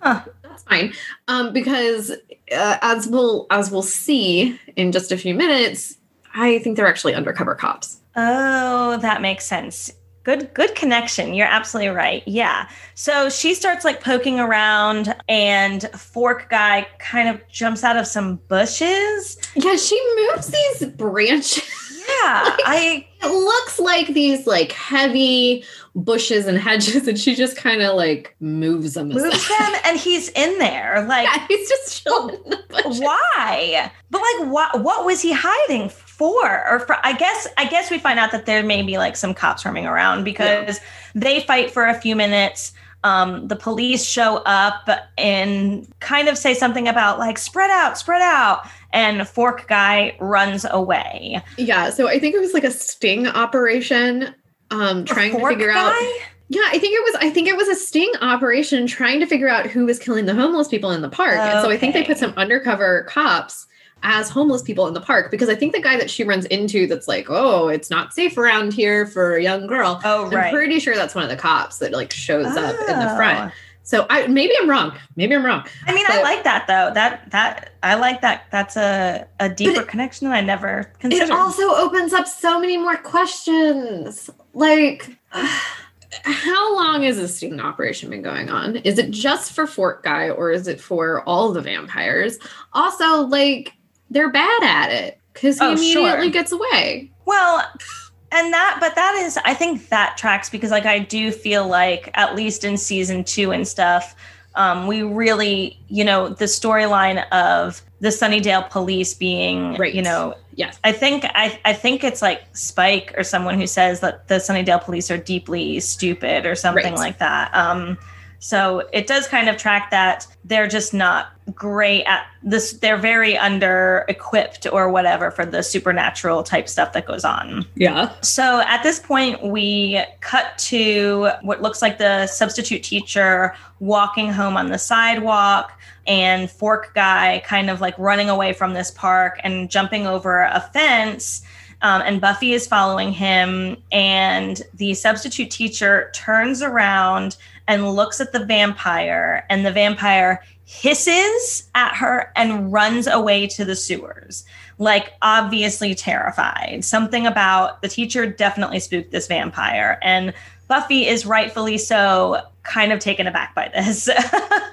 Huh. That's fine, um, because uh, as we'll as we'll see in just a few minutes, I think they're actually undercover cops. Oh, that makes sense. Good good connection. You're absolutely right. Yeah. So she starts like poking around and Fork guy kind of jumps out of some bushes. Yeah, she moves these branches. Yeah. I It looks like these like heavy bushes and hedges, and she just kind of like moves them. moves aside. him and he's in there. Like Yeah, he's just chilling in the bushes. why? But like what what was he hiding for? Or for I guess I guess we find out that there may be like some cops roaming around because they fight for a few minutes. Um, the police show up and kind of say something about like spread out, spread out, and Fork guy runs away. Yeah, so I think it was like a sting operation, um, trying to figure guy? out. Yeah, I think it was. I think it was a sting operation trying to figure out who was killing the homeless people in the park. And so I think they put some undercover cops as homeless people in the park because I think the guy that she runs into that's like, oh, it's not safe around here for a young girl. Oh right. I'm pretty sure that's one of the cops that like shows up in the Oh. front. So I maybe I'm wrong. Maybe I'm wrong. I mean, I like that though. That that I like that. That's a a deeper it- connection that I never considered. It also opens up so many more questions. Like, how long has this sting operation been going on? Is it just for Fork Guy or is it for all the vampires? Also, like, they're bad at it because he Oh, immediately sure. gets away. Well, and that, but that is, I think that tracks because, like, I do feel like, at least in season two and stuff, um, we really, you know, the storyline of the Sunnydale police being, Right. you know, Yes. I think I, I think it's like Spike or someone who says that the Sunnydale police are deeply stupid or something Right. like that. Um, so it does kind of track that they're just not great at this. They're very under equipped or whatever for the supernatural type stuff that goes on. Yeah. So at this point, we cut to what looks like the substitute teacher walking home on the sidewalk and Fork Guy kind of like running away from this park and jumping over a fence. Um, and Buffy is following him. And the substitute teacher turns around and looks at the vampire, and the vampire hisses at her and runs away to the sewers like obviously terrified. Something about the teacher definitely spooked this vampire. And Buffy is rightfully so kind of taken aback by this.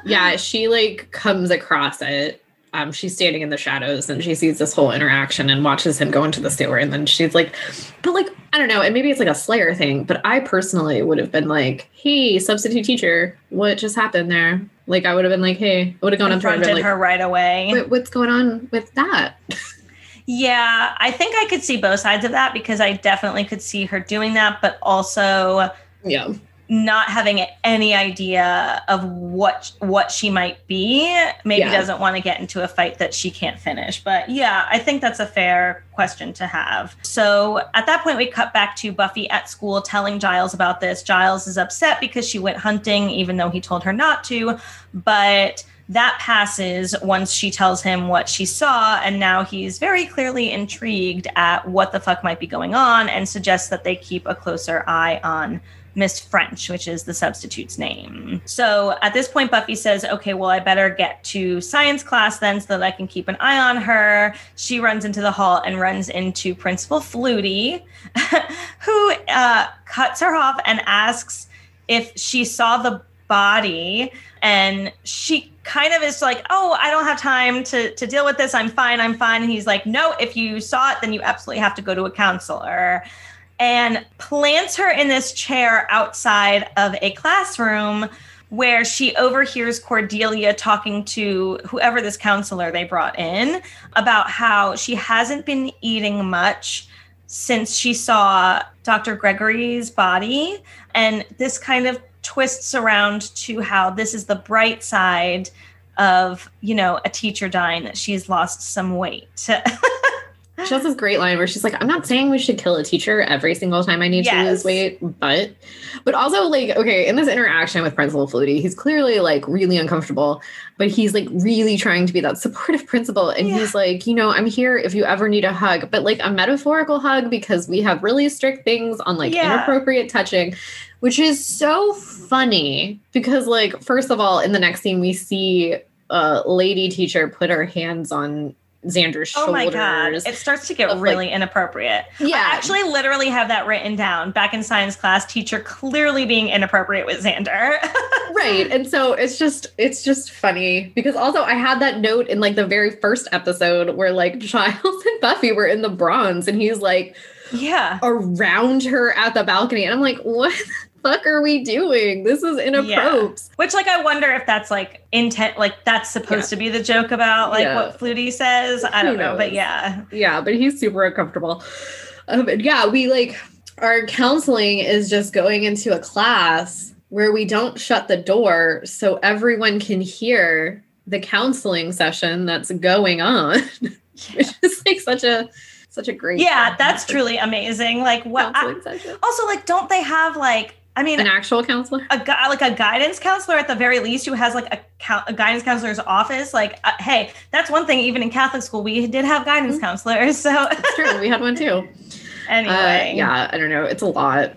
Yeah. She like comes across it. Um, she's standing in the shadows and she sees this whole interaction and watches him go into the sewer. And then she's like, but like, I don't know. And maybe it's like a Slayer thing, but I personally would have been like, hey, substitute teacher, what just happened there? Like, I would have been like, hey, I would have gone up to her and been like, her right away. "What- what's going on with that? Yeah, I think I could see both sides of that because I definitely could see her doing that, but also Yeah. Not having any idea of what what she might be maybe yeah. doesn't want to get into a fight that she can't finish. But yeah i think that's a fair question to have. So at that point we cut back to buffy at school telling giles about this. Giles is upset because she went hunting even though he told her not to. But that passes once she tells him what she saw and now he's very clearly intrigued at what the fuck might be going on and suggests that they keep a closer eye on Miss French, which is the substitute's name. So at this point, Buffy says, okay, well, I better get to science class then so that I can keep an eye on her. She runs into the hall and runs into Principal Flutie, who uh, cuts her off and asks if she saw the body. And she kind of is like, oh, I don't have time to, to deal with this. I'm fine. I'm fine. And he's like, no, if you saw it, then you absolutely have to go to a counselor and plants her in this chair outside of a classroom where she overhears Cordelia talking to whoever this counselor they brought in about how she hasn't been eating much since she saw Dr. Gregory's body. And this kind of twists around to how this is the bright side of, you know, a teacher dying, that she's lost some weight. She has this great line where she's like, I'm not saying we should kill a teacher every single time I need yes. to lose weight, but but also like, okay, in this interaction with Principal Flutie, he's clearly like really uncomfortable, but he's like really trying to be that supportive principal. And yeah. he's like, you know, I'm here if you ever need a hug, but like a metaphorical hug because we have really strict things on like yeah. inappropriate touching, which is so funny because like, first of all, in the next scene, we see a lady teacher put her hands on Xander's shoulders. Oh my god, it starts to get really like, inappropriate. Yeah, I actually literally have that written down back in science class. Teacher clearly being inappropriate with Xander. right, and so it's just it's just funny because also I had that note in like the very first episode where like Giles and Buffy were in the bronze, and he's like, yeah, around her at the balcony, and I'm like, what? Fuck are we doing? This is inappropriate. Yeah. Which, like, I wonder if that's like intent, like that's supposed yeah. to be the joke about like yeah. what Flutie says. I don't know, but yeah, yeah, but he's super uncomfortable. Um, yeah, we like our counseling is just going into a class where we don't shut the door so everyone can hear the counseling session that's going on. Which is like such a such a great yeah that's truly amazing like what I, also like don't they have like I mean, an actual counselor, a guy like a guidance counselor at the very least, who has like a, a guidance counselor's office. Like, uh, hey, that's one thing. Even in Catholic school, we did have guidance mm-hmm. counselors. So it's true, we had one too. Anyway, uh, yeah, I don't know. It's a lot.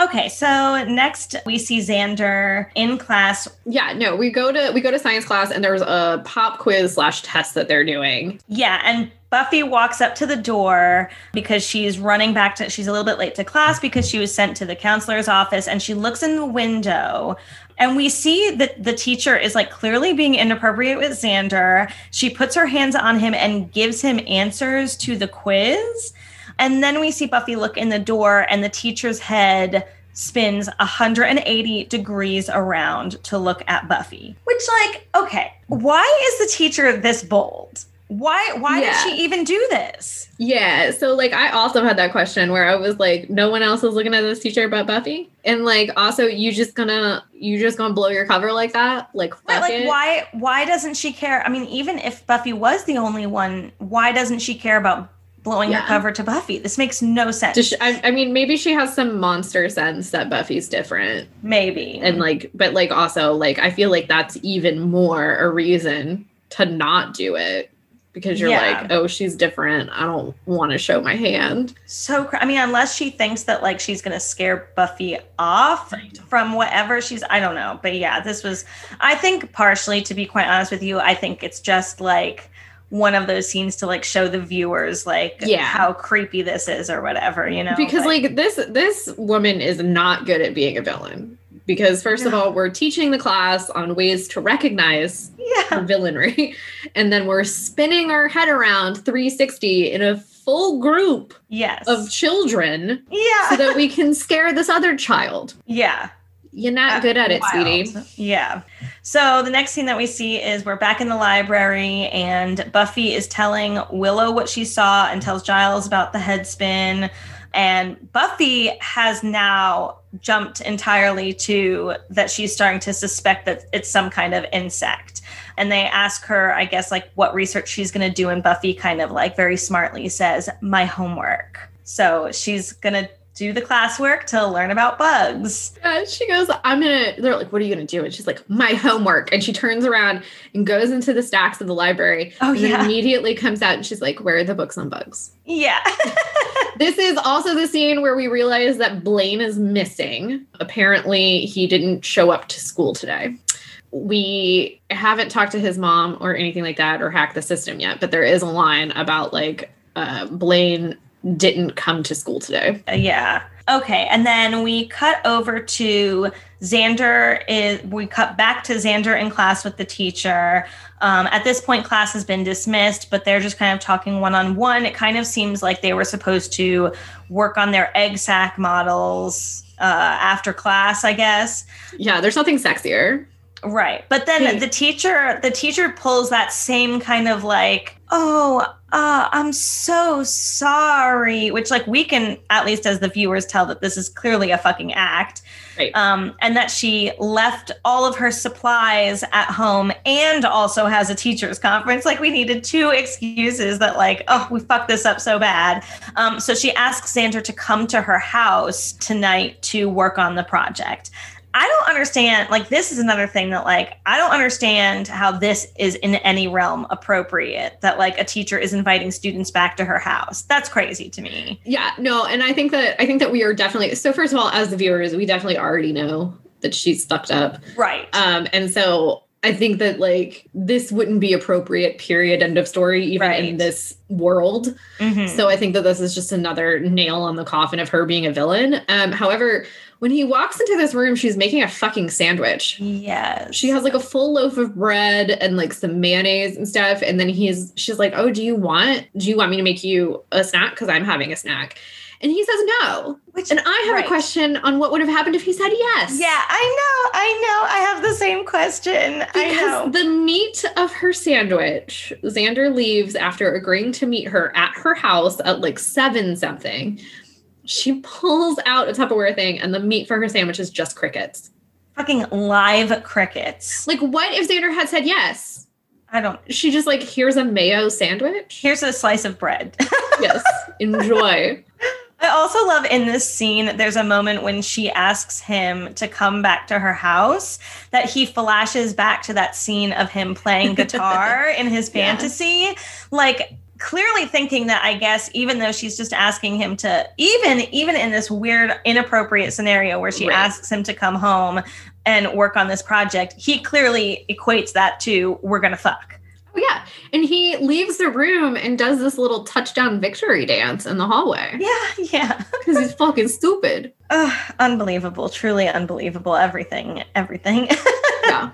Okay, so next we see Xander in class. Yeah, no, we go to we go to science class and there's a pop quiz slash test that they're doing. Yeah, and Buffy walks up to the door because she's running back to she's a little bit late to class because she was sent to the counselor's office and she looks in the window and we see that the teacher is like clearly being inappropriate with Xander. She puts her hands on him and gives him answers to the quiz. And then we see Buffy look in the door, and the teacher's head spins 180 degrees around to look at Buffy. Which, like, okay, why is the teacher this bold? Why why yeah. did she even do this? Yeah. So like I also had that question where I was like, no one else is looking at this teacher but Buffy. And like also you just gonna you just gonna blow your cover like that? Like but like it? why why doesn't she care? I mean, even if Buffy was the only one, why doesn't she care about blowing yeah. her cover to Buffy. This makes no sense. She, I, I, mean, maybe she has some monster sense that Buffy's different. Maybe. And like, but like also, like, I feel like that's even more a reason to not do it because you're yeah. like, oh, she's different. I don't want to show my hand. So, I mean, unless she thinks that like she's going to scare Buffy off from whatever she's, I don't know. But yeah, this was, I think partially, to be quite honest with you, I think it's just like, one of those scenes to like show the viewers like yeah. how creepy this is or whatever, you know. Because like, like this this woman is not good at being a villain. Because first no. of all, we're teaching the class on ways to recognize yeah. villainry. And then we're spinning our head around 360 in a full group yes. of children. Yeah. So that we can scare this other child. Yeah. You're not good at it, wild. sweetie. Yeah. So the next scene that we see is we're back in the library and Buffy is telling Willow what she saw and tells Giles about the head spin. And Buffy has now jumped entirely to that she's starting to suspect that it's some kind of insect. And they ask her, I guess, like what research she's going to do. And Buffy kind of like very smartly says, my homework. So she's going to do the classwork to learn about bugs. She goes, I'm gonna, they're like, what are you gonna do? And she's like, my homework. And she turns around and goes into the stacks of the library. Oh, and yeah. immediately comes out and she's like, where are the books on bugs? Yeah. this is also the scene where we realize that Blayne is missing. Apparently, he didn't show up to school today. We haven't talked to his mom or anything like that or hacked the system yet, but there is a line about like uh, Blayne didn't come to school today. Uh, yeah. Okay. And then we cut over to Xander is we cut back to Xander in class with the teacher. Um, at this point, class has been dismissed, but they're just kind of talking one on one. It kind of seems like they were supposed to work on their egg sac models uh, after class, I guess. Yeah, there's nothing sexier. Right. But then Hey. the teacher the teacher pulls that same kind of like, "Oh, uh, I'm so sorry," which like we can at least as the viewers tell that this is clearly a fucking act. Right. Um and that she left all of her supplies at home and also has a teachers conference. Like we needed two excuses that like, "Oh, we fucked this up so bad." Um so she asks Xander to come to her house tonight to work on the project. I don't understand. Like, this is another thing that, like, I don't understand how this is in any realm appropriate that, like, a teacher is inviting students back to her house. That's crazy to me. Yeah, no, and I think that I think that we are definitely so first of all, as the viewers, we definitely already know that she's fucked up. Right. Um, and so I think that like this wouldn't be appropriate, period, end of story, even in this world. Mhm. So I think that this is just another nail on the coffin of her being a villain. Um, however, when he walks into this room, she's making a fucking sandwich. yes. She has like a full loaf of bread and like some mayonnaise and stuff. And then he's she's like, Oh, do you want do you want me to make you a snack? Because I'm having a snack. And he says no. Which, And I have Right. a question on what would have happened if he said yes. yeah, I know. I know. I have the same question. I know. Because the meat of her sandwich, Xander leaves after agreeing to meet her at her house at like seven something. She pulls out a Tupperware thing, and the meat for her sandwich is just crickets. Fucking live crickets. Like, what if Xander had said yes? I don't. She just like, here's a mayo sandwich. Here's a slice of bread. yes, enjoy. I also love in this scene, there's a moment when she asks him to come back to her house that he flashes back to that scene of him playing guitar in his Yeah. fantasy. Like, clearly thinking that I guess even though she's just asking him to even even in this weird inappropriate scenario where she Right. asks him to come home and work on this project, he clearly equates that to we're gonna fuck. Oh, yeah. And he leaves the room and does this little touchdown victory dance in the hallway Yeah, yeah. because he's fucking stupid. Ugh, unbelievable, truly unbelievable. Everything, everything. Yeah.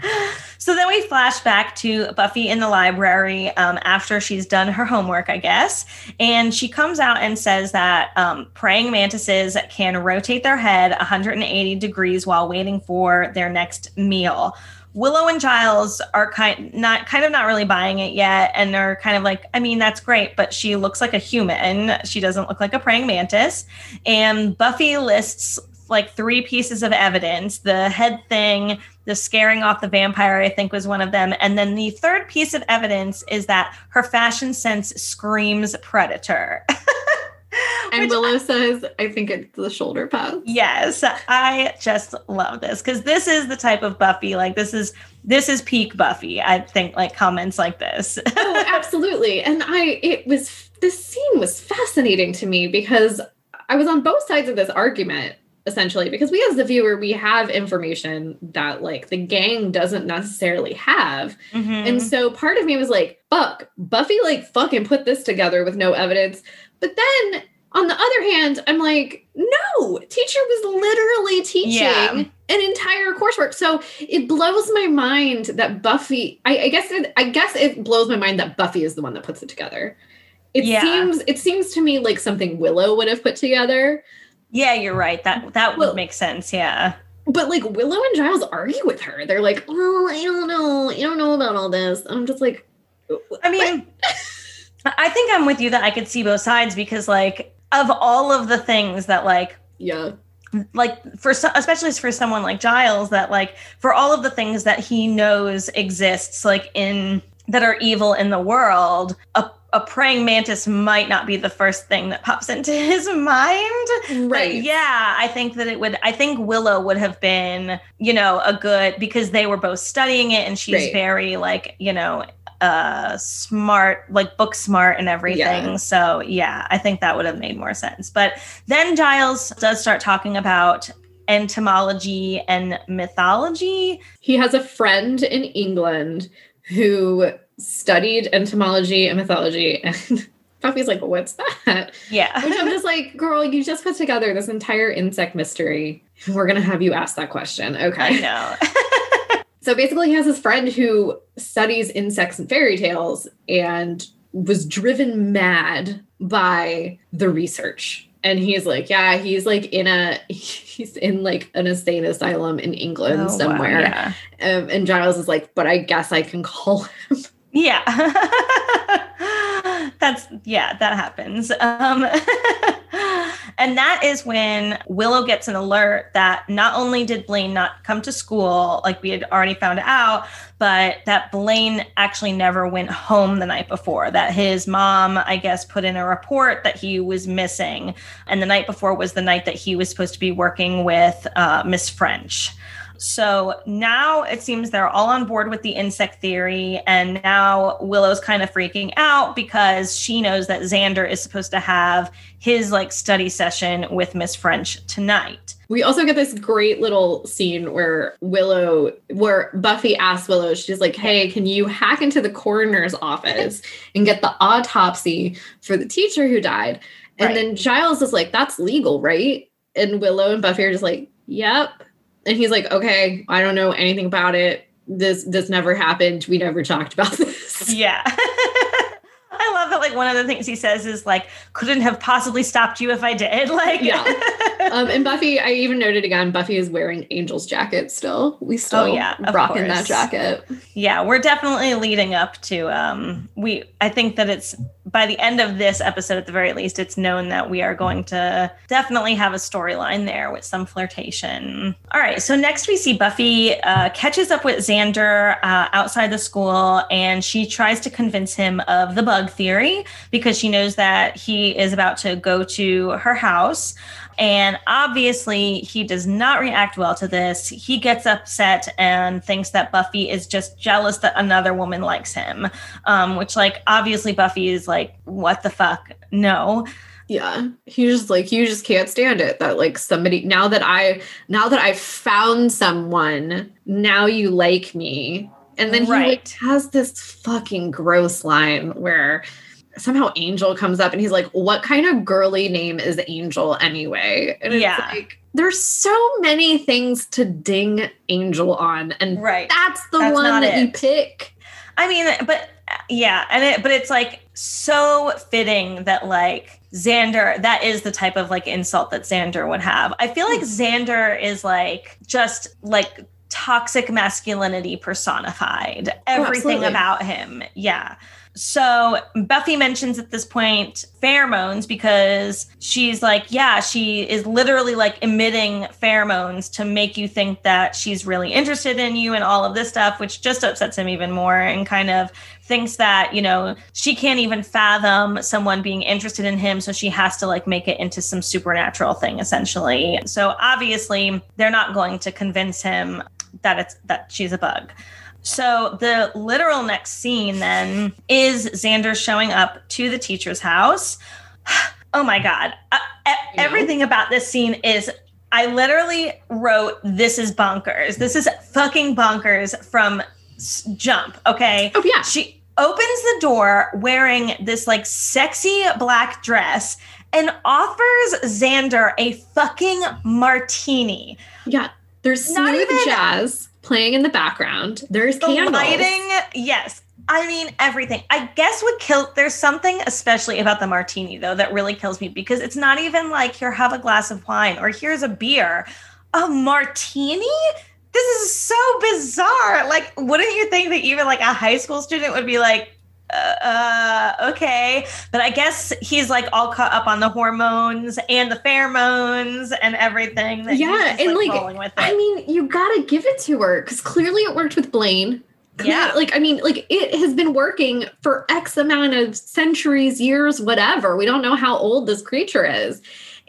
So then we flash back to Buffy in the library um, after she's done her homework, I guess. And she comes out and says that um, praying mantises can rotate their head 180 degrees while waiting for their next meal. Willow and Giles are kind not kind of not really buying it yet, and they're kind of like, I mean, that's great, but she looks like a human. She doesn't look like a praying mantis. And Buffy lists like three pieces of evidence: the head thing, the scaring off the vampire, I think was one of them, and then the third piece of evidence is that her fashion sense screams predator. And Willow says, I think it's the shoulder pads. Yes, I just love this because this is the type of Buffy. Like this is this is peak Buffy. I think like comments like this. oh, absolutely. And I, it was, this scene was fascinating to me because I was on both sides of this argument, essentially, because we as the viewer, we have information that like the gang doesn't necessarily have. Mhm. And so part of me was like, fuck, Buffy like fucking put this together with no evidence. But then on the other hand, I'm like, no, teacher was literally teaching Yeah. an entire coursework. So it blows my mind that Buffy, I, I guess it, I guess it blows my mind that Buffy is the one that puts it together. It Yeah. seems it seems to me like something Willow would have put together. Yeah, you're right. That that Well- would make sense. Yeah. But like Willow and Giles argue with her. They're like, well, I don't know. You don't know about all this. I'm just like, I mean, I think I'm with you that I could see both sides because like of all of the things that like yeah. like for especially for someone like Giles that like for all of the things that he knows exists like in that are evil in the world a a praying mantis might not be the first thing that pops into his mind. Right. But yeah, I think that it would I think Willow would have been, you know, a good because they were both studying it and she's right. very like, you know, uh smart like book smart and everything yeah. so yeah i think that would have made more sense but then giles does start talking about entomology and mythology he has a friend in england who studied entomology and mythology and Buffy's like, what's that? Yeah. Which I'm just like, girl, you just put together this entire insect mystery. We're going to have you ask that question. Okay. I know. so basically, he has this friend who studies insects and fairy tales and was driven mad by the research. And he's like, yeah, he's like in a, he's in like an insane asylum in England oh, somewhere. Wow, yeah. um, and Giles is like, but I guess I can call him. Yeah. That's yeah, that happens. Um, and that is when Willow gets an alert that not only did Blayne not come to school like we had already found out, but that Blayne actually never went home the night before. That his mom, I guess, put in a report that he was missing, and the night before was the night that he was supposed to be working with uh, Miss French. So now it seems they're all on board with the insect theory. And now Willow's kind of freaking out because she knows that Xander is supposed to have his like study session with Miss French tonight. We also get this great little scene where Willow, where Buffy asks Willow, she's like, Hey, can you hack into the coroner's office and get the autopsy for the teacher who died? And right. then Giles is like, That's legal, right? And Willow and Buffy are just like, Yep and he's like, okay, I don't know anything about it. This this never happened. We never talked about this. Yeah. I love that. Like one of the things he says is like, couldn't have possibly stopped you if I did. Like, yeah. Um, and Buffy, I even noted again, Buffy is wearing Angel's jacket still. We still, oh, yeah, rocking that jacket. Yeah, we're definitely leading up to. Um, we, I think that it's by the end of this episode, at the very least, it's known that we are going to definitely have a storyline there with some flirtation. All right. So next we see Buffy uh, catches up with Xander uh, outside the school and she tries to convince him of the bug theory because she knows that he is about to go to her house. And obviously, he does not react well to this. He gets upset and thinks that Buffy is just jealous that another woman likes him, um, which, like, obviously, Buffy is like, what the fuck? No. Yeah. He's just like, you just can't stand it that, like, somebody, now that I, now that I've found someone, now you like me. And then he right. like, has this fucking gross line where, somehow Angel comes up and he's like, What kind of girly name is Angel anyway? And it's yeah. like, there's so many things to ding Angel on. And right. that's the that's one that it. you pick. I mean, but yeah, and it, but it's like so fitting that like Xander, that is the type of like insult that Xander would have. I feel like hmm. Xander is like just like toxic masculinity personified. Everything oh, about him. Yeah. So Buffy mentions at this point pheromones because she's like, yeah, she is literally like emitting pheromones to make you think that she's really interested in you and all of this stuff, which just upsets him even more and kind of thinks that, you know, she can't even fathom someone being interested in him. So she has to like make it into some supernatural thing essentially. So obviously they're not going to convince him that it's that she's a bug. So the literal next scene then is Xander showing up to the teacher's house. oh my god. Uh, everything about this scene is I literally wrote this is bonkers. This is fucking bonkers from jump, okay? Oh yeah. She opens the door wearing this like sexy black dress and offers Xander a fucking martini. Yeah. There's smooth even, jazz playing in the background. There's the candles. lighting. Yes. I mean everything. I guess what kills there's something especially about the martini though that really kills me because it's not even like here have a glass of wine or here's a beer. A martini? This is so bizarre. Like wouldn't you think that even like a high school student would be like uh, okay. But I guess he's like all caught up on the hormones and the pheromones and everything. yeah, and like, I mean, you gotta give it to her because clearly it worked with Blayne. Yeah. Like, I mean, like it has been working for X amount of centuries, years, whatever. We don't know how old this creature is.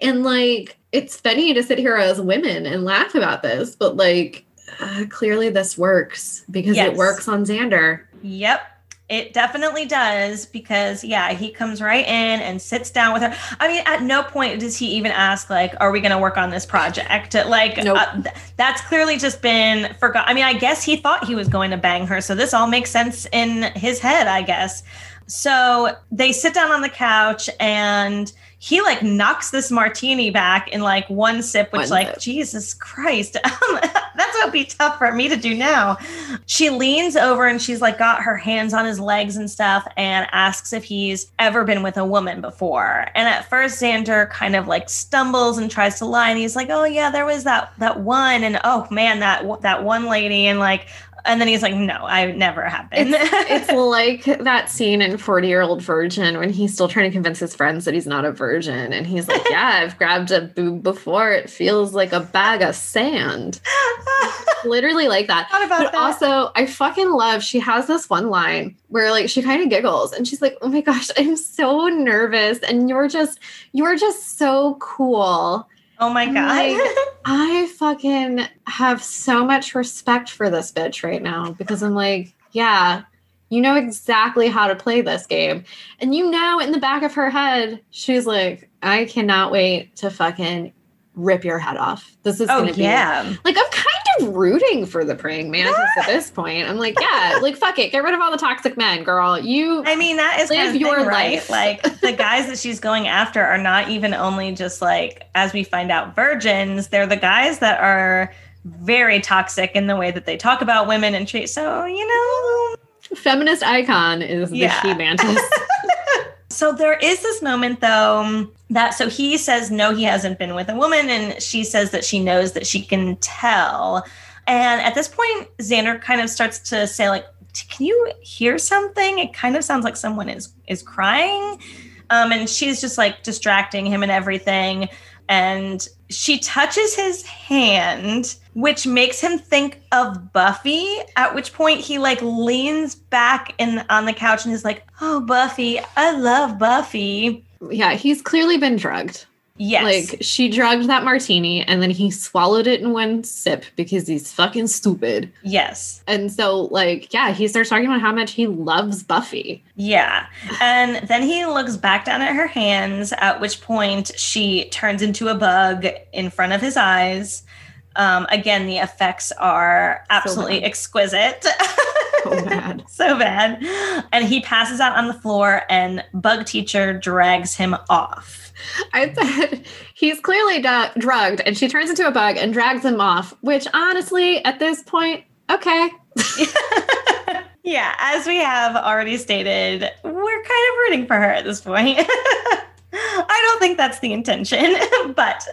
And like, it's funny to sit here as women and laugh about this, but like, uh, clearly this works because yes. it works on Xander. Yep. It definitely does because yeah, he comes right in and sits down with her. I mean, at no point does he even ask like, "Are we going to work on this project?" Like, nope. uh, th- that's clearly just been forgot. I mean, I guess he thought he was going to bang her, so this all makes sense in his head, I guess. So they sit down on the couch and he like knocks this martini back in like one sip, which one like sip. Jesus Christ, um, that's what would be tough for me to do now. She leans over and she's like got her hands on his legs and stuff and asks if he's ever been with a woman before. And at first Xander kind of like stumbles and tries to lie and he's like, "Oh yeah, there was that that one and oh man, that that one lady and like and then he's like, no, I never have been. It's, it's like that scene in 40 Year Old Virgin when he's still trying to convince his friends that he's not a virgin. And he's like, yeah, I've grabbed a boob before. It feels like a bag of sand. Literally like that. but that. also, I fucking love, she has this one line where like she kind of giggles and she's like, oh my gosh, I'm so nervous. And you're just, you're just so cool. Oh my god. Like, I fucking have so much respect for this bitch right now because I'm like, yeah, you know exactly how to play this game. And you know in the back of her head, she's like, I cannot wait to fucking rip your head off. This is oh, gonna be yeah. like I'm kind of rooting for the praying mantis at this point. I'm like, yeah, like fuck it, get rid of all the toxic men, girl. You I mean that is live kind of your thing, life. Right? Like the guys that she's going after are not even only just like as we find out virgins, they're the guys that are very toxic in the way that they talk about women and treat so, you know, feminist icon is the yeah. she mantis. So there is this moment though that so he says no he hasn't been with a woman and she says that she knows that she can tell. And at this point Xander kind of starts to say like can you hear something? It kind of sounds like someone is is crying. Um, and she's just like distracting him and everything and she touches his hand which makes him think of buffy at which point he like leans back in on the couch and is like oh buffy i love buffy yeah he's clearly been drugged Yes. Like she drugged that martini and then he swallowed it in one sip because he's fucking stupid. Yes. And so, like, yeah, he starts talking about how much he loves Buffy. Yeah. And then he looks back down at her hands, at which point she turns into a bug in front of his eyes. Um, again, the effects are absolutely so exquisite. so bad. so bad. And he passes out on the floor, and Bug Teacher drags him off. I said he's clearly d- drugged, and she turns into a bug and drags him off. Which, honestly, at this point, okay. yeah, as we have already stated, we're kind of rooting for her at this point. I don't think that's the intention, but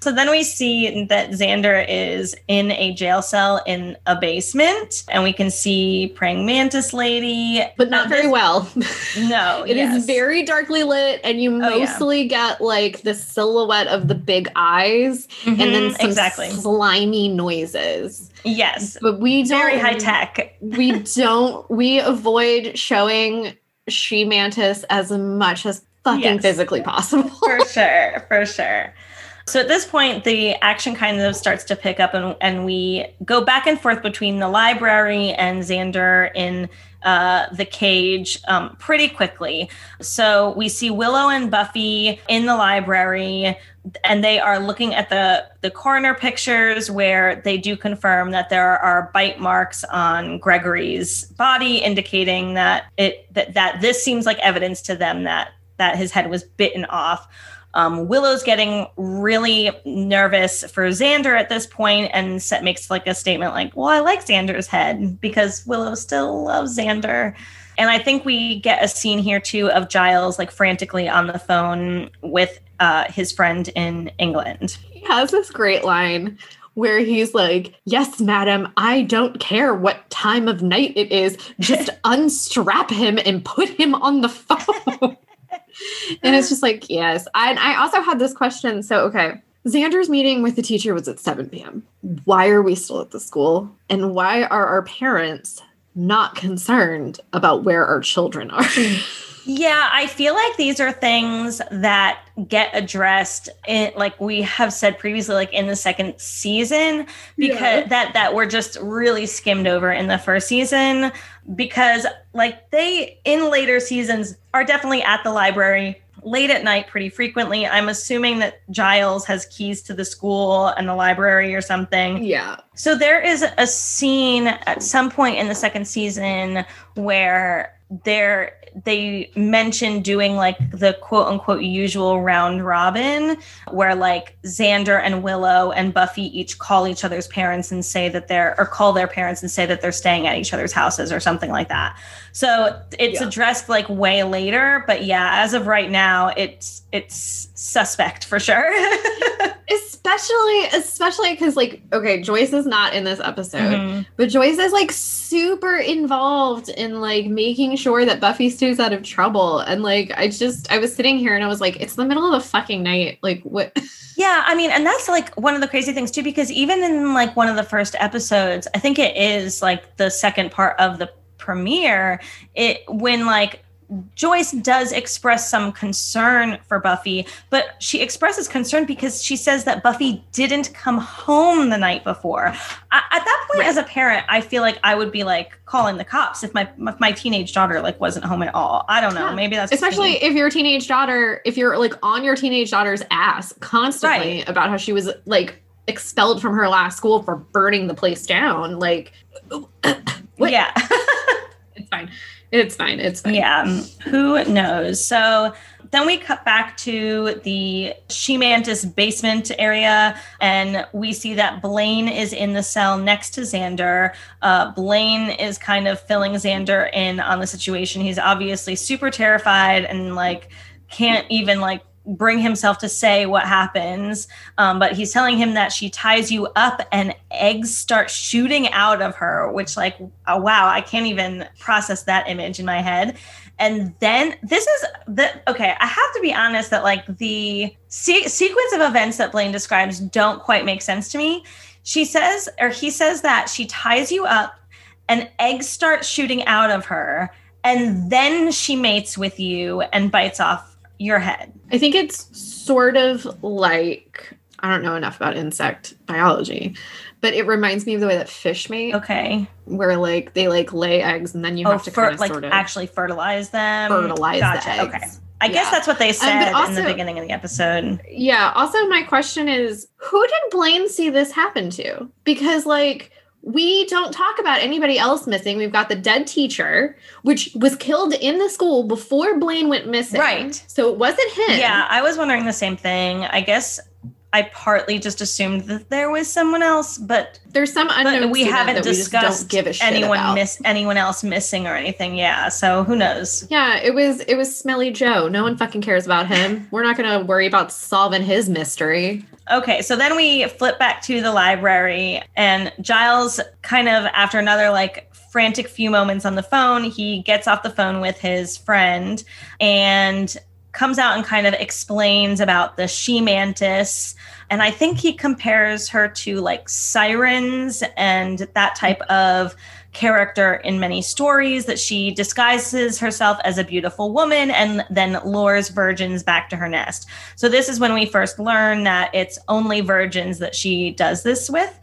so then we see that Xander is in a jail cell in a basement, and we can see praying mantis lady, but not very well. No, it yes. is very darkly lit, and you mostly oh, yeah. get like the silhouette of the big eyes, mm-hmm, and then some exactly. slimy noises. Yes, but we don't, very high tech. we don't. We avoid showing she mantis as much as fucking yes. physically possible. for sure, for sure. So at this point, the action kind of starts to pick up, and, and we go back and forth between the library and Xander in uh, the cage um, pretty quickly. So we see Willow and Buffy in the library, and they are looking at the the coroner pictures where they do confirm that there are bite marks on Gregory's body, indicating that it that that this seems like evidence to them that that his head was bitten off. Um, Willow's getting really nervous for Xander at this point and set, makes like a statement like, Well, I like Xander's head because Willow still loves Xander. And I think we get a scene here too of Giles like frantically on the phone with uh, his friend in England. He has this great line where he's like, Yes, madam, I don't care what time of night it is. Just unstrap him and put him on the phone. And it's just like, Yes. I, I also had this question. So, okay. Xander's meeting with the teacher was at 7 p.m. Why are we still at the school? And why are our parents not concerned about where our children are? Yeah, I feel like these are things that get addressed in like we have said previously like in the second season because yeah. that that were just really skimmed over in the first season because like they in later seasons are definitely at the library late at night pretty frequently. I'm assuming that Giles has keys to the school and the library or something. Yeah. So there is a scene at some point in the second season where there they mentioned doing like the quote unquote usual round robin where like Xander and Willow and Buffy each call each other's parents and say that they're or call their parents and say that they're staying at each other's houses or something like that. So it's yeah. addressed like way later, but yeah, as of right now it's it's suspect for sure. especially especially because like okay joyce is not in this episode mm-hmm. but joyce is like super involved in like making sure that buffy stays out of trouble and like i just i was sitting here and i was like it's the middle of the fucking night like what yeah i mean and that's like one of the crazy things too because even in like one of the first episodes i think it is like the second part of the premiere it when like Joyce does express some concern for Buffy, but she expresses concern because she says that Buffy didn't come home the night before. I, at that point, right. as a parent, I feel like I would be like calling the cops if my if my teenage daughter like wasn't home at all. I don't know. Yeah. Maybe that's especially if your teenage daughter, if you're like on your teenage daughter's ass constantly right. about how she was like expelled from her last school for burning the place down. Like, yeah, it's fine. It's fine. It's fine. Yeah. Who knows? So then we cut back to the She Mantis basement area, and we see that Blayne is in the cell next to Xander. Uh, Blayne is kind of filling Xander in on the situation. He's obviously super terrified and like can't even like bring himself to say what happens. Um, but he's telling him that she ties you up and eggs start shooting out of her, which, like, oh, wow, I can't even process that image in my head. And then this is the okay. I have to be honest that like the se- sequence of events that Blayne describes don't quite make sense to me. She says, or he says that she ties you up and eggs start shooting out of her and then she mates with you and bites off your head. I think it's sort of like I don't know enough about insect biology, but it reminds me of the way that fish mate. Okay. Where like they like lay eggs and then you oh, have to fer- kind of like sort of actually fertilize them. Fertilize gotcha. the eggs. Okay. I yeah. guess that's what they said um, also, in the beginning of the episode. Yeah. Also, my question is who did Blayne see this happen to? Because, like, we don't talk about anybody else missing. We've got the dead teacher, which was killed in the school before Blayne went missing. Right. So it wasn't him. Yeah, I was wondering the same thing. I guess I partly just assumed that there was someone else, but there's some unknown. we haven't discussed anyone about. miss anyone else missing or anything. Yeah, so who knows? Yeah, it was it was Smelly Joe. No one fucking cares about him. We're not going to worry about solving his mystery. Okay, so then we flip back to the library, and Giles, kind of after another like frantic few moments on the phone, he gets off the phone with his friend and comes out and kind of explains about the she mantis. And I think he compares her to like sirens and that type of character in many stories that she disguises herself as a beautiful woman and then lures virgins back to her nest. So this is when we first learn that it's only virgins that she does this with.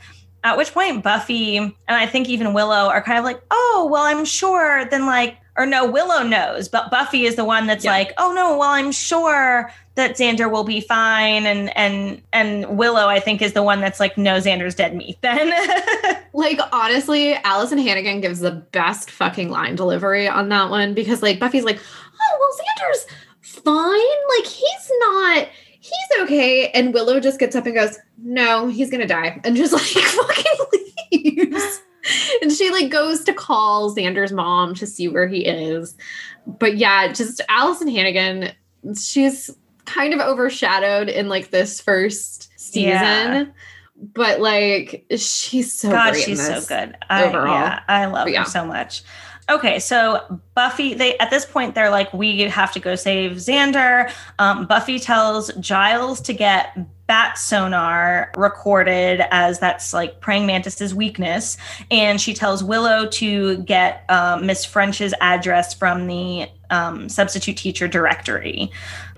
At which point Buffy and I think even Willow are kind of like, "Oh, well, I'm sure then like or no, Willow knows, but Buffy is the one that's yeah. like, "Oh no, well, I'm sure that Xander will be fine and and and Willow I think is the one that's like no Xander's dead meat then. like honestly, Alyson Hannigan gives the best fucking line delivery on that one because like Buffy's like, "Oh, well Xander's fine. Like he's not he's okay." And Willow just gets up and goes, "No, he's going to die." And just like fucking leaves. and she like goes to call Xander's mom to see where he is. But yeah, just Alyson Hannigan, she's kind of overshadowed in like this first season. Yeah. but like she's so God, she's so good. I, overall. Yeah, I love yeah. her so much. Okay, so Buffy, they at this point they're like, we have to go save Xander. Um, Buffy tells Giles to get bat sonar recorded as that's like praying mantis's weakness, and she tells Willow to get uh, Miss French's address from the um, substitute teacher directory.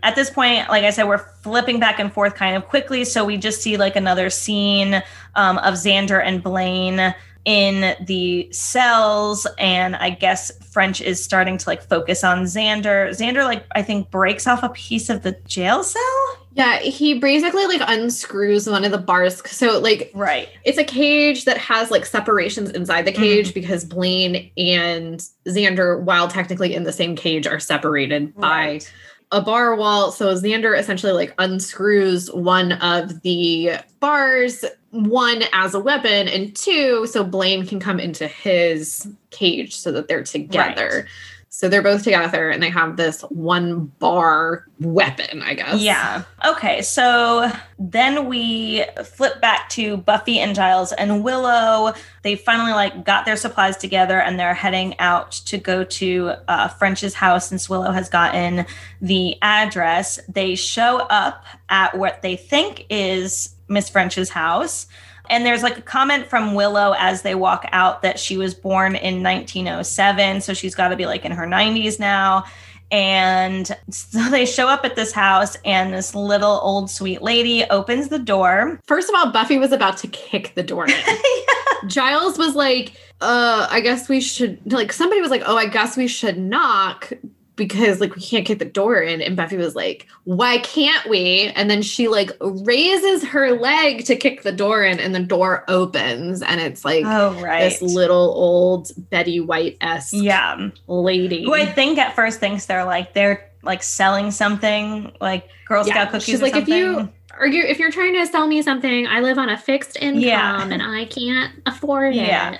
At this point, like I said, we're flipping back and forth kind of quickly, so we just see like another scene um, of Xander and Blayne in the cells and i guess french is starting to like focus on xander xander like i think breaks off a piece of the jail cell yeah he basically like unscrews one of the bars so like right it's a cage that has like separations inside the cage mm-hmm. because blayne and xander while technically in the same cage are separated right. by a bar wall. So Xander essentially like unscrews one of the bars, one as a weapon, and two, so Blayne can come into his cage so that they're together. Right. So they're both together and they have this one bar weapon, I guess. Yeah. Okay. So then we flip back to Buffy and Giles and Willow. They finally like got their supplies together and they're heading out to go to uh, French's house since Willow has gotten the address. They show up at what they think is Miss French's house and there's like a comment from Willow as they walk out that she was born in 1907. So she's got to be like in her 90s now. And so they show up at this house, and this little old sweet lady opens the door. First of all, Buffy was about to kick the door in. yeah. Giles was like, uh, I guess we should, like, somebody was like, oh, I guess we should knock because like we can't get the door in. And buffy was like why can't we? And then she like raises her leg to kick the door in and the door opens and it's like oh right. this little old betty white s yeah. lady. Who i think at first thinks they're like they're like selling something like girl scout yeah, cookies she's like something. if you are you if you're trying to sell me something i live on a fixed income yeah. and i can't afford yeah. it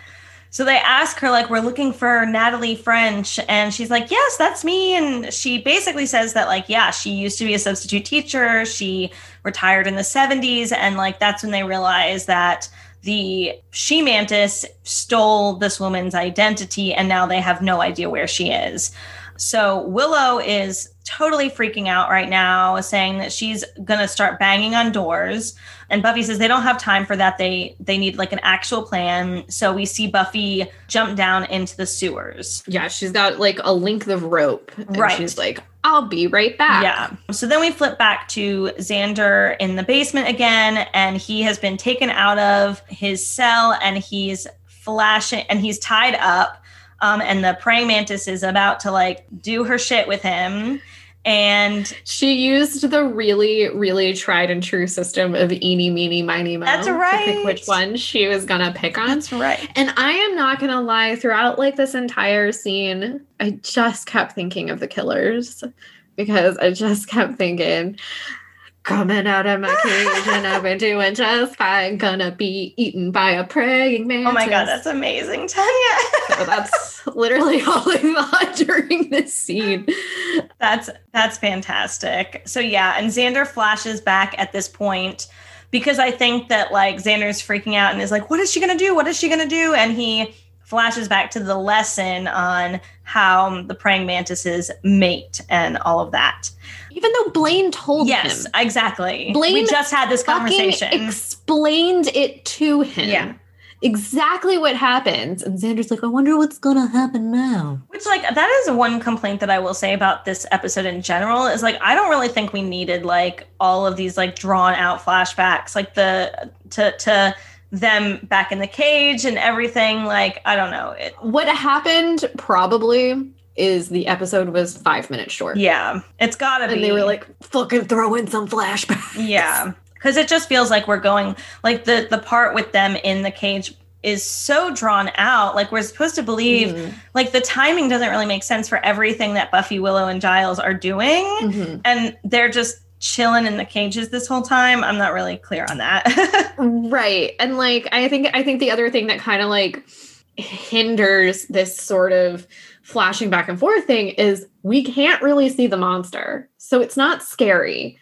so they ask her, like, we're looking for Natalie French. And she's like, yes, that's me. And she basically says that, like, yeah, she used to be a substitute teacher. She retired in the 70s. And, like, that's when they realized that the she mantis stole this woman's identity. And now they have no idea where she is. So Willow is totally freaking out right now, saying that she's going to start banging on doors. And Buffy says they don't have time for that. They they need like an actual plan. So we see Buffy jump down into the sewers. Yeah, she's got like a length of rope. right. She's like, I'll be right back. Yeah. So then we flip back to Xander in the basement again, and he has been taken out of his cell and he's flashing and he's tied up um, and the praying mantis is about to like do her shit with him. And she used the really, really tried and true system of eeny, meeny, miny, mo. That's right. To pick which one she was gonna pick on. That's right. And I am not gonna lie, throughout like this entire scene, I just kept thinking of the killers because I just kept thinking, coming out of my cage and I've been doing just fine. Gonna be eaten by a praying mantis. Oh my god, that's amazing, Tanya. so that's literally all I thought during this scene. That's that's fantastic. So yeah, and Xander flashes back at this point because I think that like Xander's freaking out and is like, what is she gonna do? What is she gonna do? And he flashes back to the lesson on how the praying mantises mate and all all of that. Even though Blayne told yes, him. Yes, exactly. Blayne we just had this conversation. Explained it to him. Yeah. Exactly what happens. And Xander's like, I wonder what's gonna happen now. Which like that is one complaint that I will say about this episode in general is like I don't really think we needed like all of these like drawn out flashbacks. Like the to to them back in the cage and everything. Like, I don't know. It, what happened probably is the episode was five minutes short. Yeah, it's gotta be. And they were like, fucking throw in some flashbacks. Yeah. Because it just feels like we're going like the the part with them in the cage is so drawn out. Like we're supposed to believe mm-hmm. like the timing doesn't really make sense for everything that Buffy, Willow, and Giles are doing. Mm-hmm. And they're just chilling in the cages this whole time i'm not really clear on that right and like i think i think the other thing that kind of like hinders this sort of flashing back and forth thing is we can't really see the monster so it's not scary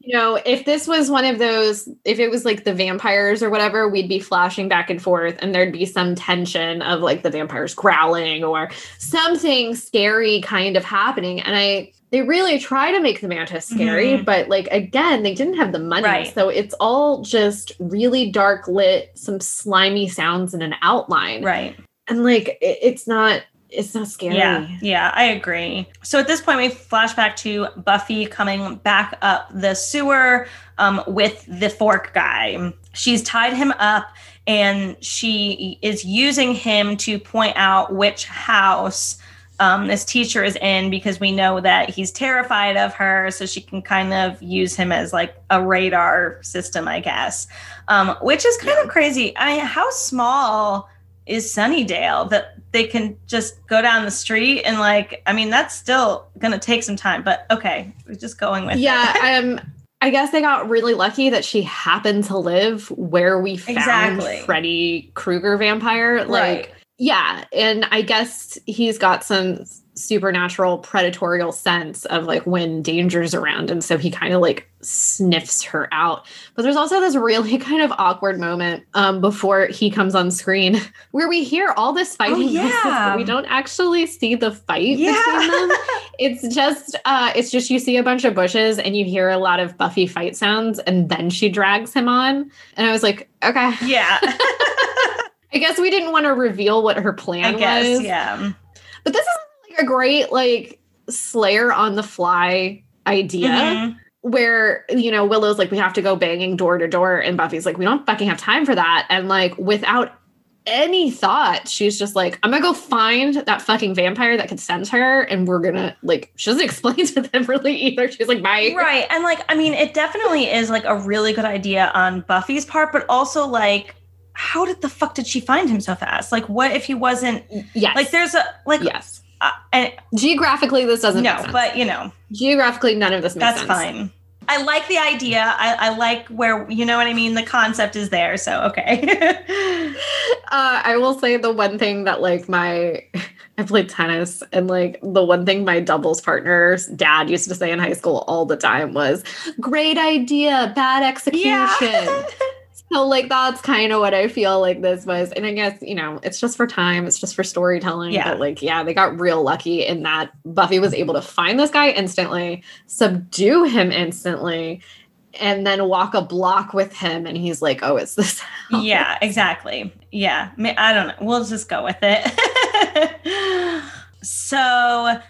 you know, if this was one of those, if it was like the vampires or whatever, we'd be flashing back and forth and there'd be some tension of like the vampires growling or something scary kind of happening. And I, they really try to make the mantis scary, mm-hmm. but like again, they didn't have the money. Right. So it's all just really dark lit, some slimy sounds and an outline. Right. And like it, it's not it's not scary. Yeah, yeah, I agree. So at this point, we flash back to Buffy coming back up the sewer um, with the fork guy. She's tied him up and she is using him to point out which house um, this teacher is in because we know that he's terrified of her. So she can kind of use him as like a radar system, I guess, um, which is kind yeah. of crazy. I mean, how small is Sunnydale that they can just go down the street and like I mean that's still gonna take some time, but okay, we're just going with yeah, it. um I guess they got really lucky that she happened to live where we found exactly. Freddy Krueger vampire. Like right. yeah, and I guess he's got some supernatural predatorial sense of like when danger's around. And so he kind of like sniffs her out. But there's also this really kind of awkward moment um before he comes on screen where we hear all this fighting oh, yeah. we don't actually see the fight yeah. between them. It's just uh it's just you see a bunch of bushes and you hear a lot of buffy fight sounds and then she drags him on. And i was like okay. Yeah. I guess we didn't want to reveal what her plan guess, was. yeah. But this is a great like Slayer on the fly idea. Mm-hmm. Where, you know, Willow's like, we have to go banging door to door. And Buffy's like, we don't fucking have time for that. And like, without any thought, she's just like, I'm gonna go find that fucking vampire that could sense her, and we're gonna like. She doesn't explain to them really either. She's like, bye. Right, and like, I mean, it definitely is like a really good idea on Buffy's part, but also like, how did the fuck did she find him so fast? Like, what if he wasn't? Yes. Like, there's a like. Yes uh, and geographically this doesn't no but you know. Geographically none of this makes that's sense. fine. I like the idea. I, I, like where you know what i mean? The concept is there so okay. Uh, i will say the one thing that like my i played tennis and like the one thing my doubles partner's dad used to say in high school all the time was great idea bad execution. yeah. So like that's kind of what I feel like this was. And I guess, you know, it's just for time, it's just for storytelling. Yeah. But like, yeah, they got real lucky in that Buffy was able to find this guy instantly, subdue him instantly, and then walk a block with him and he's like, Oh, it's this. House. Yeah, exactly. Yeah. I don't know. We'll just go with it. so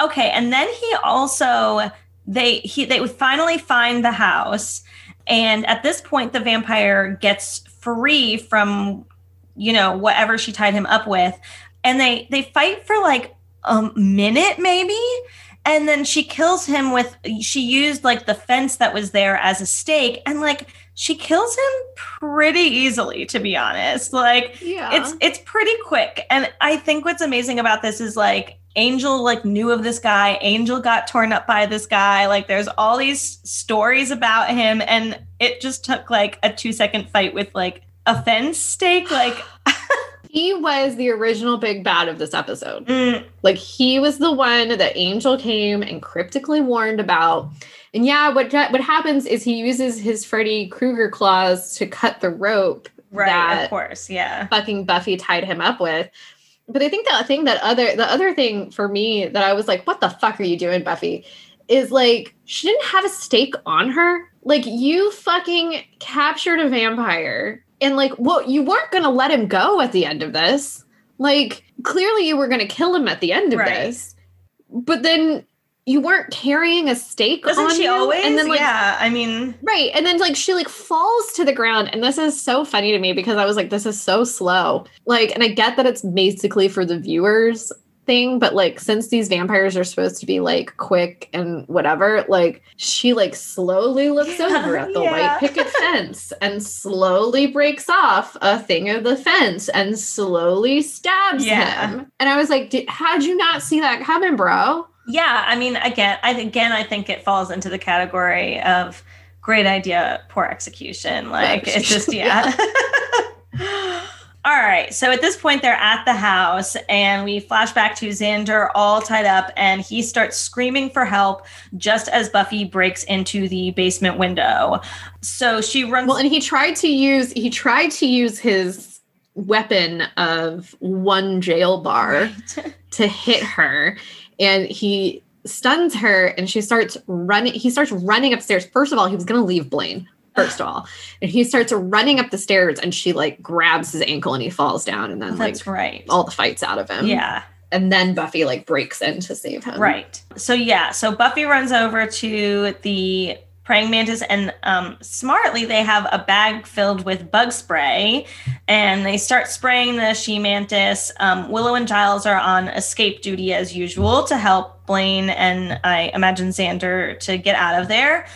okay. And then he also they he they would finally find the house and at this point, the vampire gets free from, you know, whatever she tied him up with. And they they fight for like a minute, maybe. And then she kills him with she used like the fence that was there as a stake. And like she kills him pretty easily, to be honest. Like yeah. it's it's pretty quick. And I think what's amazing about this is like Angel like knew of this guy. Angel got torn up by this guy. Like there's all these stories about him and it just took like a 2 second fight with like a fence stake like he was the original big bad of this episode. Mm. Like he was the one that Angel came and cryptically warned about. And yeah, what what happens is he uses his Freddy Krueger claws to cut the rope. Right, of course, yeah. Fucking Buffy tied him up with but I think the thing that other the other thing for me that I was like, what the fuck are you doing, Buffy? Is like she didn't have a stake on her. Like you fucking captured a vampire and like well, you weren't gonna let him go at the end of this. Like clearly you were gonna kill him at the end of right. this. But then you weren't carrying a stake Doesn't on she you. always? And then like, yeah, I mean, right. And then like she like falls to the ground, and this is so funny to me because I was like, this is so slow. Like, and I get that it's basically for the viewers thing, but like since these vampires are supposed to be like quick and whatever, like she like slowly looks over at the yeah. white picket fence and slowly breaks off a thing of the fence and slowly stabs yeah. him. And I was like, how'd you not see that coming, bro? Yeah i mean again i again i think it falls into the category of great idea poor execution like it's just yeah all All right. So at this point, they're at the house, and we flash back to Xander all tied up, and he starts screaming for help just as Buffy breaks into the basement window. So she runs. Well, and he tried to use he tried to use his weapon of one jail bar right. to hit her, and he stuns her, and she starts running. He starts running upstairs. First of all, he was going to leave Blayne first of all. And he starts running up the stairs and she like grabs his ankle and he falls down and then That's like right. all the fights out of him. Yeah. And then Buffy like breaks in to save him. Right. So yeah, so Buffy runs over to the praying mantis and um, smartly they have a bag filled with bug spray and they start spraying the she mantis. Um, willow and giles are on escape duty as usual to help blayne and i imagine xander to get out of there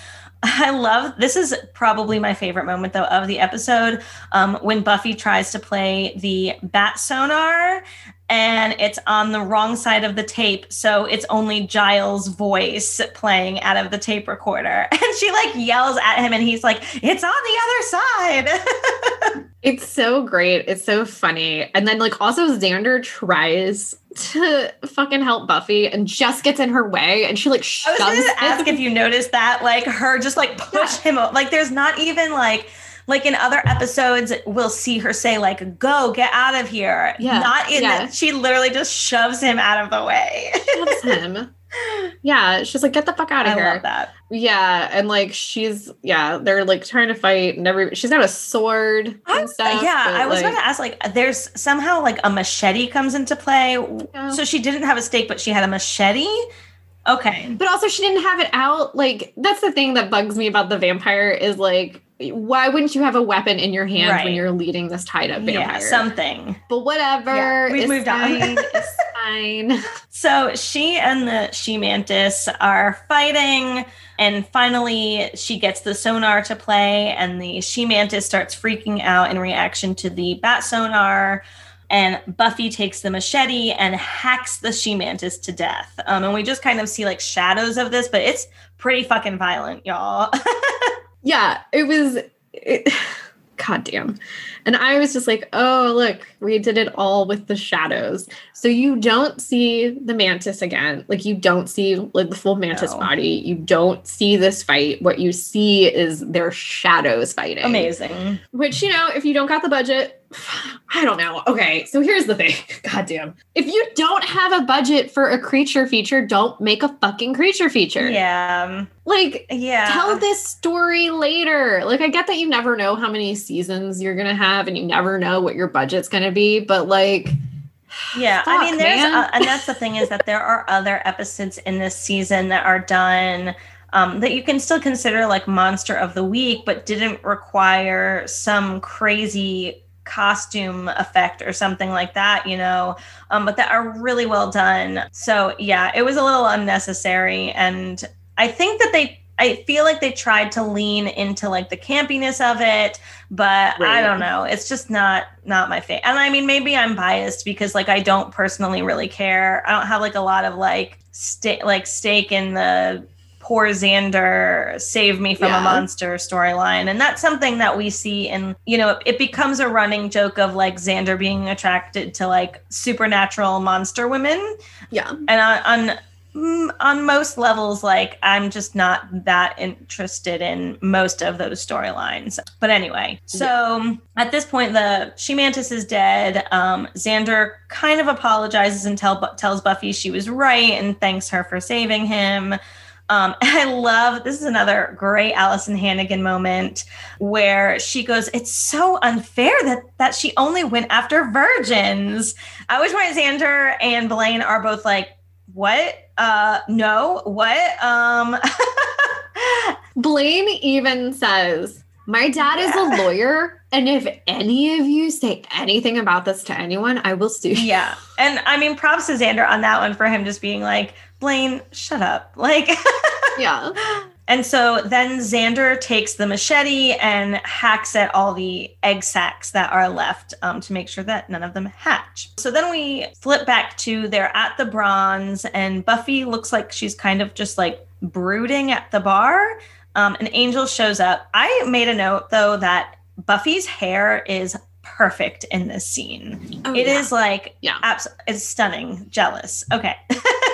I love this is probably my favorite moment though of the episode um, when Buffy tries to play the bat sonar and it's on the wrong side of the tape so it's only Giles' voice playing out of the tape recorder. And she like yells at him and he's like it's on the other side! It's so great. It's so funny. And then like also Xander tries to fucking help Buffy and just gets in her way and she like shoves I was gonna ask if you noticed that like her just like push yeah. him like there's not even like like in other episodes we'll see her say like go get out of here. Yeah. Not in yeah. she literally just shoves him out of the way. Shoves him yeah, she's like, get the fuck out of I here. Love that. Yeah, and like she's yeah, they're like trying to fight, and every she's got a sword and stuff. Yeah, I was like, going to ask like, there's somehow like a machete comes into play. Yeah. So she didn't have a stake, but she had a machete. Okay, but also she didn't have it out. Like that's the thing that bugs me about the vampire is like why wouldn't you have a weapon in your hand right. when you're leading this tied up vampire? Yeah, something. But whatever. Yeah, we've moved fine. on. it's fine. So she and the she mantis are fighting, and finally she gets the sonar to play, and the she mantis starts freaking out in reaction to the bat sonar. And Buffy takes the machete and hacks the she mantis to death. Um, and we just kind of see like shadows of this, but it's pretty fucking violent, y'all. yeah, it was. It, God damn. And I was just like, oh, look, we did it all with the shadows. So you don't see the mantis again. Like you don't see like the full mantis no. body. You don't see this fight. What you see is their shadows fighting. Amazing. Which, you know, if you don't got the budget, I don't know. Okay, so here's the thing. Goddamn. If you don't have a budget for a creature feature, don't make a fucking creature feature. Yeah. Like, yeah. Tell this story later. Like, I get that you never know how many seasons you're gonna have, and you never know what your budget's gonna be, but like. Yeah, fuck, I mean, there's, uh, and that's the thing is that there are other episodes in this season that are done um, that you can still consider like monster of the week, but didn't require some crazy costume effect or something like that, you know, um, but that are really well done. So yeah, it was a little unnecessary. And I think that they, I feel like they tried to lean into like the campiness of it, but right. I don't know. It's just not not my favorite. And I mean, maybe I'm biased because like I don't personally really care. I don't have like a lot of like stake like stake in the poor Xander save me from yeah. a monster storyline. And that's something that we see in, you know, it becomes a running joke of like Xander being attracted to like supernatural monster women. Yeah. And on, on mm, on most levels, like I'm just not that interested in most of those storylines. But anyway, so yeah. at this point, the She Mantis is dead. Um, Xander kind of apologizes and tell, tells Buffy she was right and thanks her for saving him. Um, I love this is another great Alyson Hannigan moment where she goes, "It's so unfair that that she only went after virgins." I wish my Xander and Blayne are both like, "What? Uh, no, what?" Um, Blayne even says, "My dad yeah. is a lawyer." And if any of you say anything about this to anyone, I will sue you. Yeah. And I mean, props to Xander on that one for him just being like, Blayne, shut up. Like, yeah. And so then Xander takes the machete and hacks at all the egg sacs that are left um, to make sure that none of them hatch. So then we flip back to they're at the bronze, and Buffy looks like she's kind of just like brooding at the bar. Um, an angel shows up. I made a note though that Buffy's hair is perfect in this scene. Oh, It yeah. is like Yeah. abs- it's stunning. Jealous. Okay.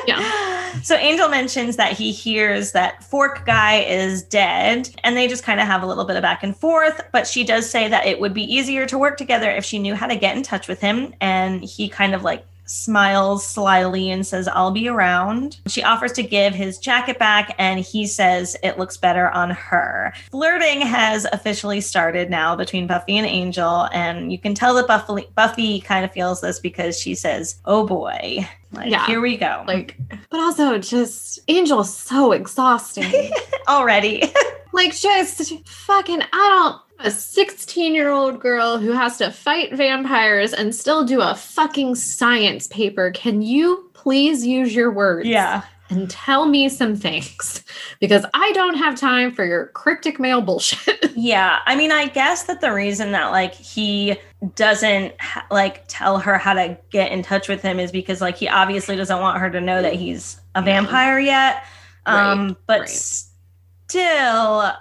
Yeah. So Angel mentions that he hears that Fork guy is dead, and they just kind of have a little bit of back and forth. But she does say that it would be easier to work together if she knew how to get in touch with him, and he kind of like smiles slyly and says, I'll be around. She offers to give his jacket back, and he says it looks better on her. Flirting has officially started now between Buffy and Angel, and you can tell that Buffy, Buffy kind of feels this because she says, Oh boy, like, Yeah. here we go. Like, but also just Angel's so exhausting. already. like, just fucking, I don't. A 16 year old girl who has to fight vampires and still do a fucking science paper. Can you please use your words? yeah. And tell me some things because I don't have time for your cryptic mail bullshit. Yeah. I mean, I guess that the reason that like he doesn't like tell her how to get in touch with him is because like he obviously doesn't want her to know that he's a vampire yet. Um Right, but right. still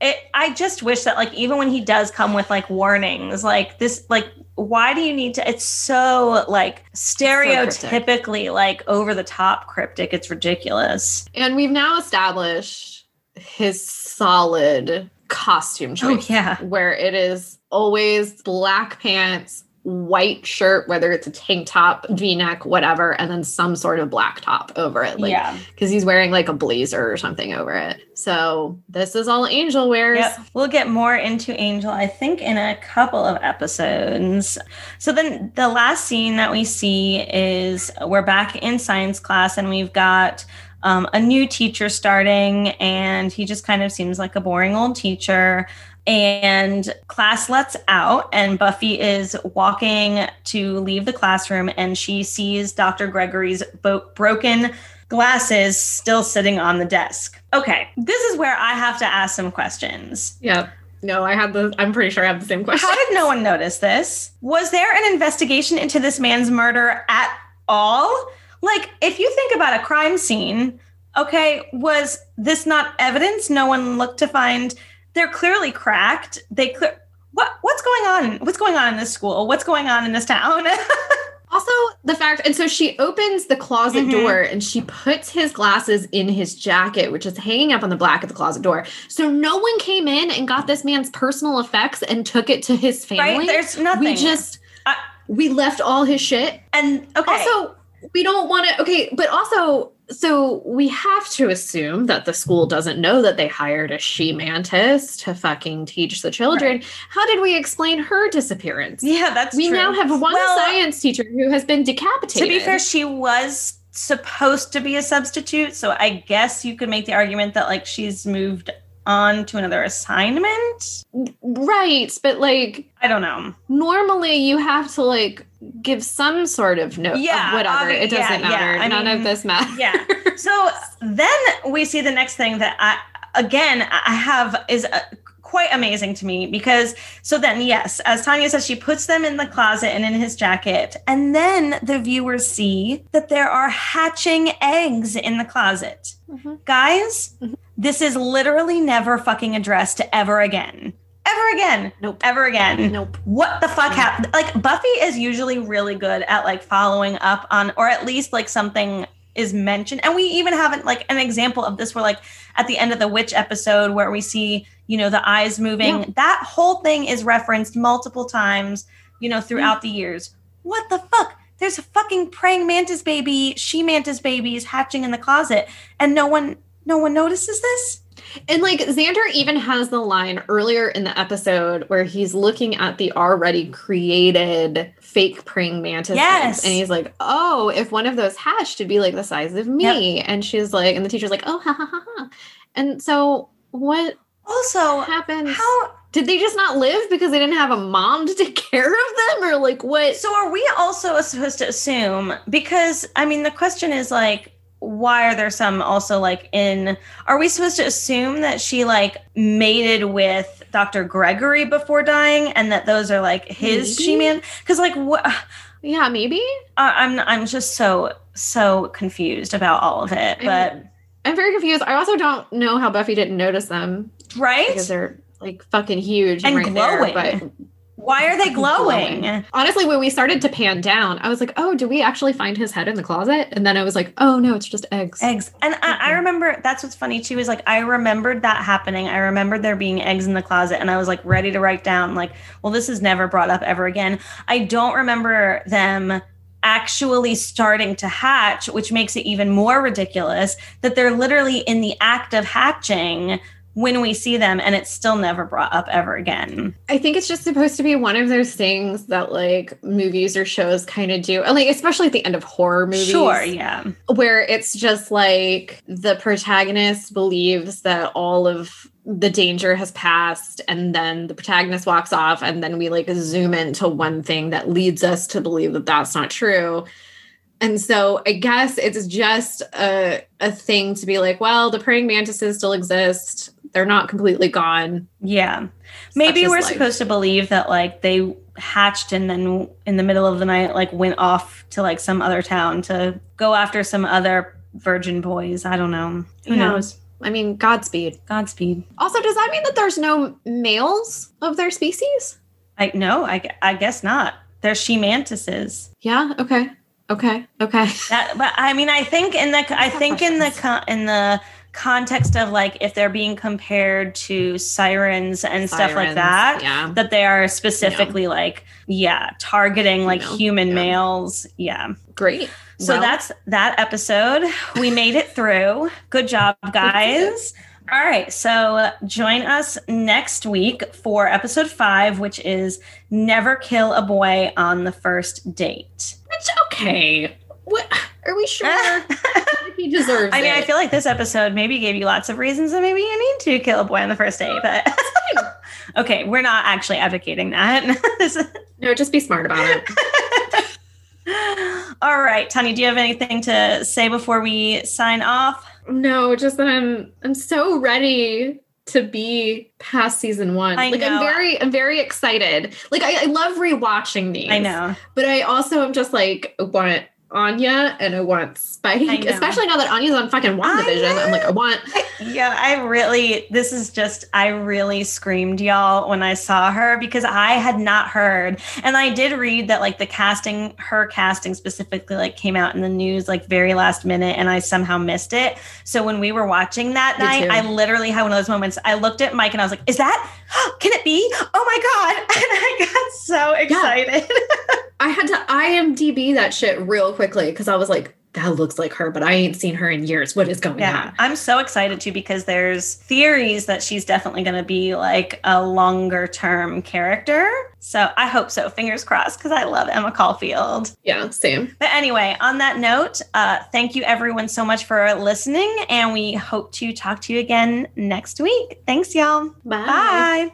it I just wish that like even when he does come with like warnings like this like why do you need to it's so like stereotypically like over the top cryptic it's ridiculous. and we've now established his solid costume Oh yeah. where it is always black pants, white shirt, whether it's a tank top, v neck, whatever, and then some sort of black top over it. Like, yeah. Because he's wearing like a blazer or something over it. So this is all Angel wears. Yep. We'll get more into Angel, I think, in a couple of episodes. So then the last scene that we see is we're back in science class and we've got um, a new teacher starting, and he just kind of seems like a boring old teacher. And class lets out, and Buffy is walking to leave the classroom, and she sees Dr. Gregory's bo- broken glasses still sitting on the desk. Okay, this is where I have to ask some questions. Yep. No, I had the, I'm pretty sure I have the same question. How did no one notice this? Was there an investigation into this man's murder at all? Like, if you think about a crime scene, okay, was this not evidence? No one looked to find. They're clearly cracked. They clear. What what's going on? What's going on in this school? What's going on in this town? Also, the fact, and so she opens the closet Mhm. door and she puts his glasses in his jacket, which is hanging up on the black of the closet door. So no one came in and got this man's personal effects and took it to his family. right? There's nothing. we just, I- we left all his shit. and okay. Also, we don't want to, okay, but also, so we have to assume that the school doesn't know that they hired a she mantis to fucking teach the children. How did we explain her disappearance? yeah, that's we true. now have one Well, science teacher who has been decapitated. To be fair, she was supposed to be a substitute, so I guess you could make the argument that like she's moved on to another assignment. right? But like I don't know. normally, you have to like give some sort of note. Yeah, of whatever. obvi- it doesn't yeah, yeah. matter. I None mean, of this matters. Yeah. So then we see the next thing that I again I have is uh, quite amazing to me because so then yes, as Tanya says, she puts them in the closet and in his jacket, and then the viewers see that there are hatching eggs in the closet. Mhm. Guys, Mhm. This is literally never fucking addressed ever again. Ever again. Nope. Ever again. Nope. What the fuck happened? Like Buffy is usually really good at like following up on, or at least like something is mentioned. And we even have like an example of this where like at the end of the witch episode where we see, you know, the eyes moving. Yeah. That whole thing is referenced multiple times, you know, throughout mm. the years. What the fuck? There's a fucking praying mantis baby, she mantis babies hatching in the closet, and no one no one notices this? And like Xander even has the line earlier in the episode where he's looking at the already created fake praying mantis. Yes. And he's like, oh, if one of those hatched, it'd be like the size of me. And she's like, and the teacher's like, oh, ha ha ha ha. And so what Also, happens? how Did they just not live because they didn't have a mom to take care of them? Or like what? So are we also supposed to assume because I mean the question is like why are there some also like in are we supposed to assume that she like mated with Dr. Gregory before dying and that those are like his Maybe. she-man cuz like what yeah, maybe. I- I'm I'm just so so confused about all of it but I'm very confused. I also don't know how Buffy didn't notice them right because they're like fucking huge And right there, glowing. but Why are they glowing? glowing? Honestly, when we started to pan down, I was like, oh, do we actually find his head in the closet? And then I was like, oh no, it's just eggs. Eggs. And I, I remember that's what's funny too, is like I remembered that happening. I remembered there being eggs in the closet and I was like ready to write down, like, well, this is never brought up ever again. I don't remember them actually starting to hatch, which makes it even more ridiculous that they're literally in the act of hatching when we see them and it's still never brought up ever again. I think it's just supposed to be one of those things that like movies or shows kind of do. And like especially at the end of horror movies. Sure, yeah. Where it's just like the protagonist believes that all of the danger has passed and then the protagonist walks off and then we like zoom into one thing that leads us to believe that that's not true and so i guess it's just a, a thing to be like well the praying mantises still exist they're not completely gone yeah maybe we're life. supposed to believe that like they hatched and then in the middle of the night like went off to like some other town to go after some other virgin boys i don't know who yeah. knows I mean, Godspeed. Godspeed. Also, does that mean that there's no males of their species? I no, I, I guess not. There's she mantises. Yeah. Okay. Okay. Okay. That, but I mean, I think in the I think in the in the context of like if they're being compared to sirens and sirens, stuff like that, yeah. that they are specifically yeah. like yeah targeting like human yeah. males. Yeah. Great. So well, that's that episode. We made it through. Good job, guys. All right. So join us next week for episode five, which is Never Kill a Boy on the First Date. It's okay. What are we sure? he deserves it? I mean, it. I feel like this episode maybe gave you lots of reasons that maybe you need to kill a boy on the first date, but okay, we're not actually advocating that. no, just be smart about it. All right, Tanya, do you have anything to say before we sign off? No, just that I'm I'm so ready to be past season one. I like know. I'm very I'm very excited. Like I, I love rewatching these. I know. But I also am just like want Anya and I want Spike, especially now that Anya's on fucking WandaVision. I'm like, I want. yeah, I really, this is just, I really screamed, y'all, when I saw her because I had not heard. And I did read that, like, the casting, her casting specifically, like, came out in the news, like, very last minute, and I somehow missed it. So when we were watching that Me night, too. I literally had one of those moments. I looked at Mike and I was like, is that, can it be? Oh my God. And I got so excited. Yeah. I had to IMDb that shit real quickly because I was like, that looks like her, but I ain't seen her in years. What is going yeah, on? I'm so excited too because there's theories that she's definitely going to be like a longer term character. So I hope so. Fingers crossed because I love Emma Caulfield. Yeah, same. But anyway, on that note, uh, thank you everyone so much for listening, and we hope to talk to you again next week. Thanks, y'all. Bye. Bye.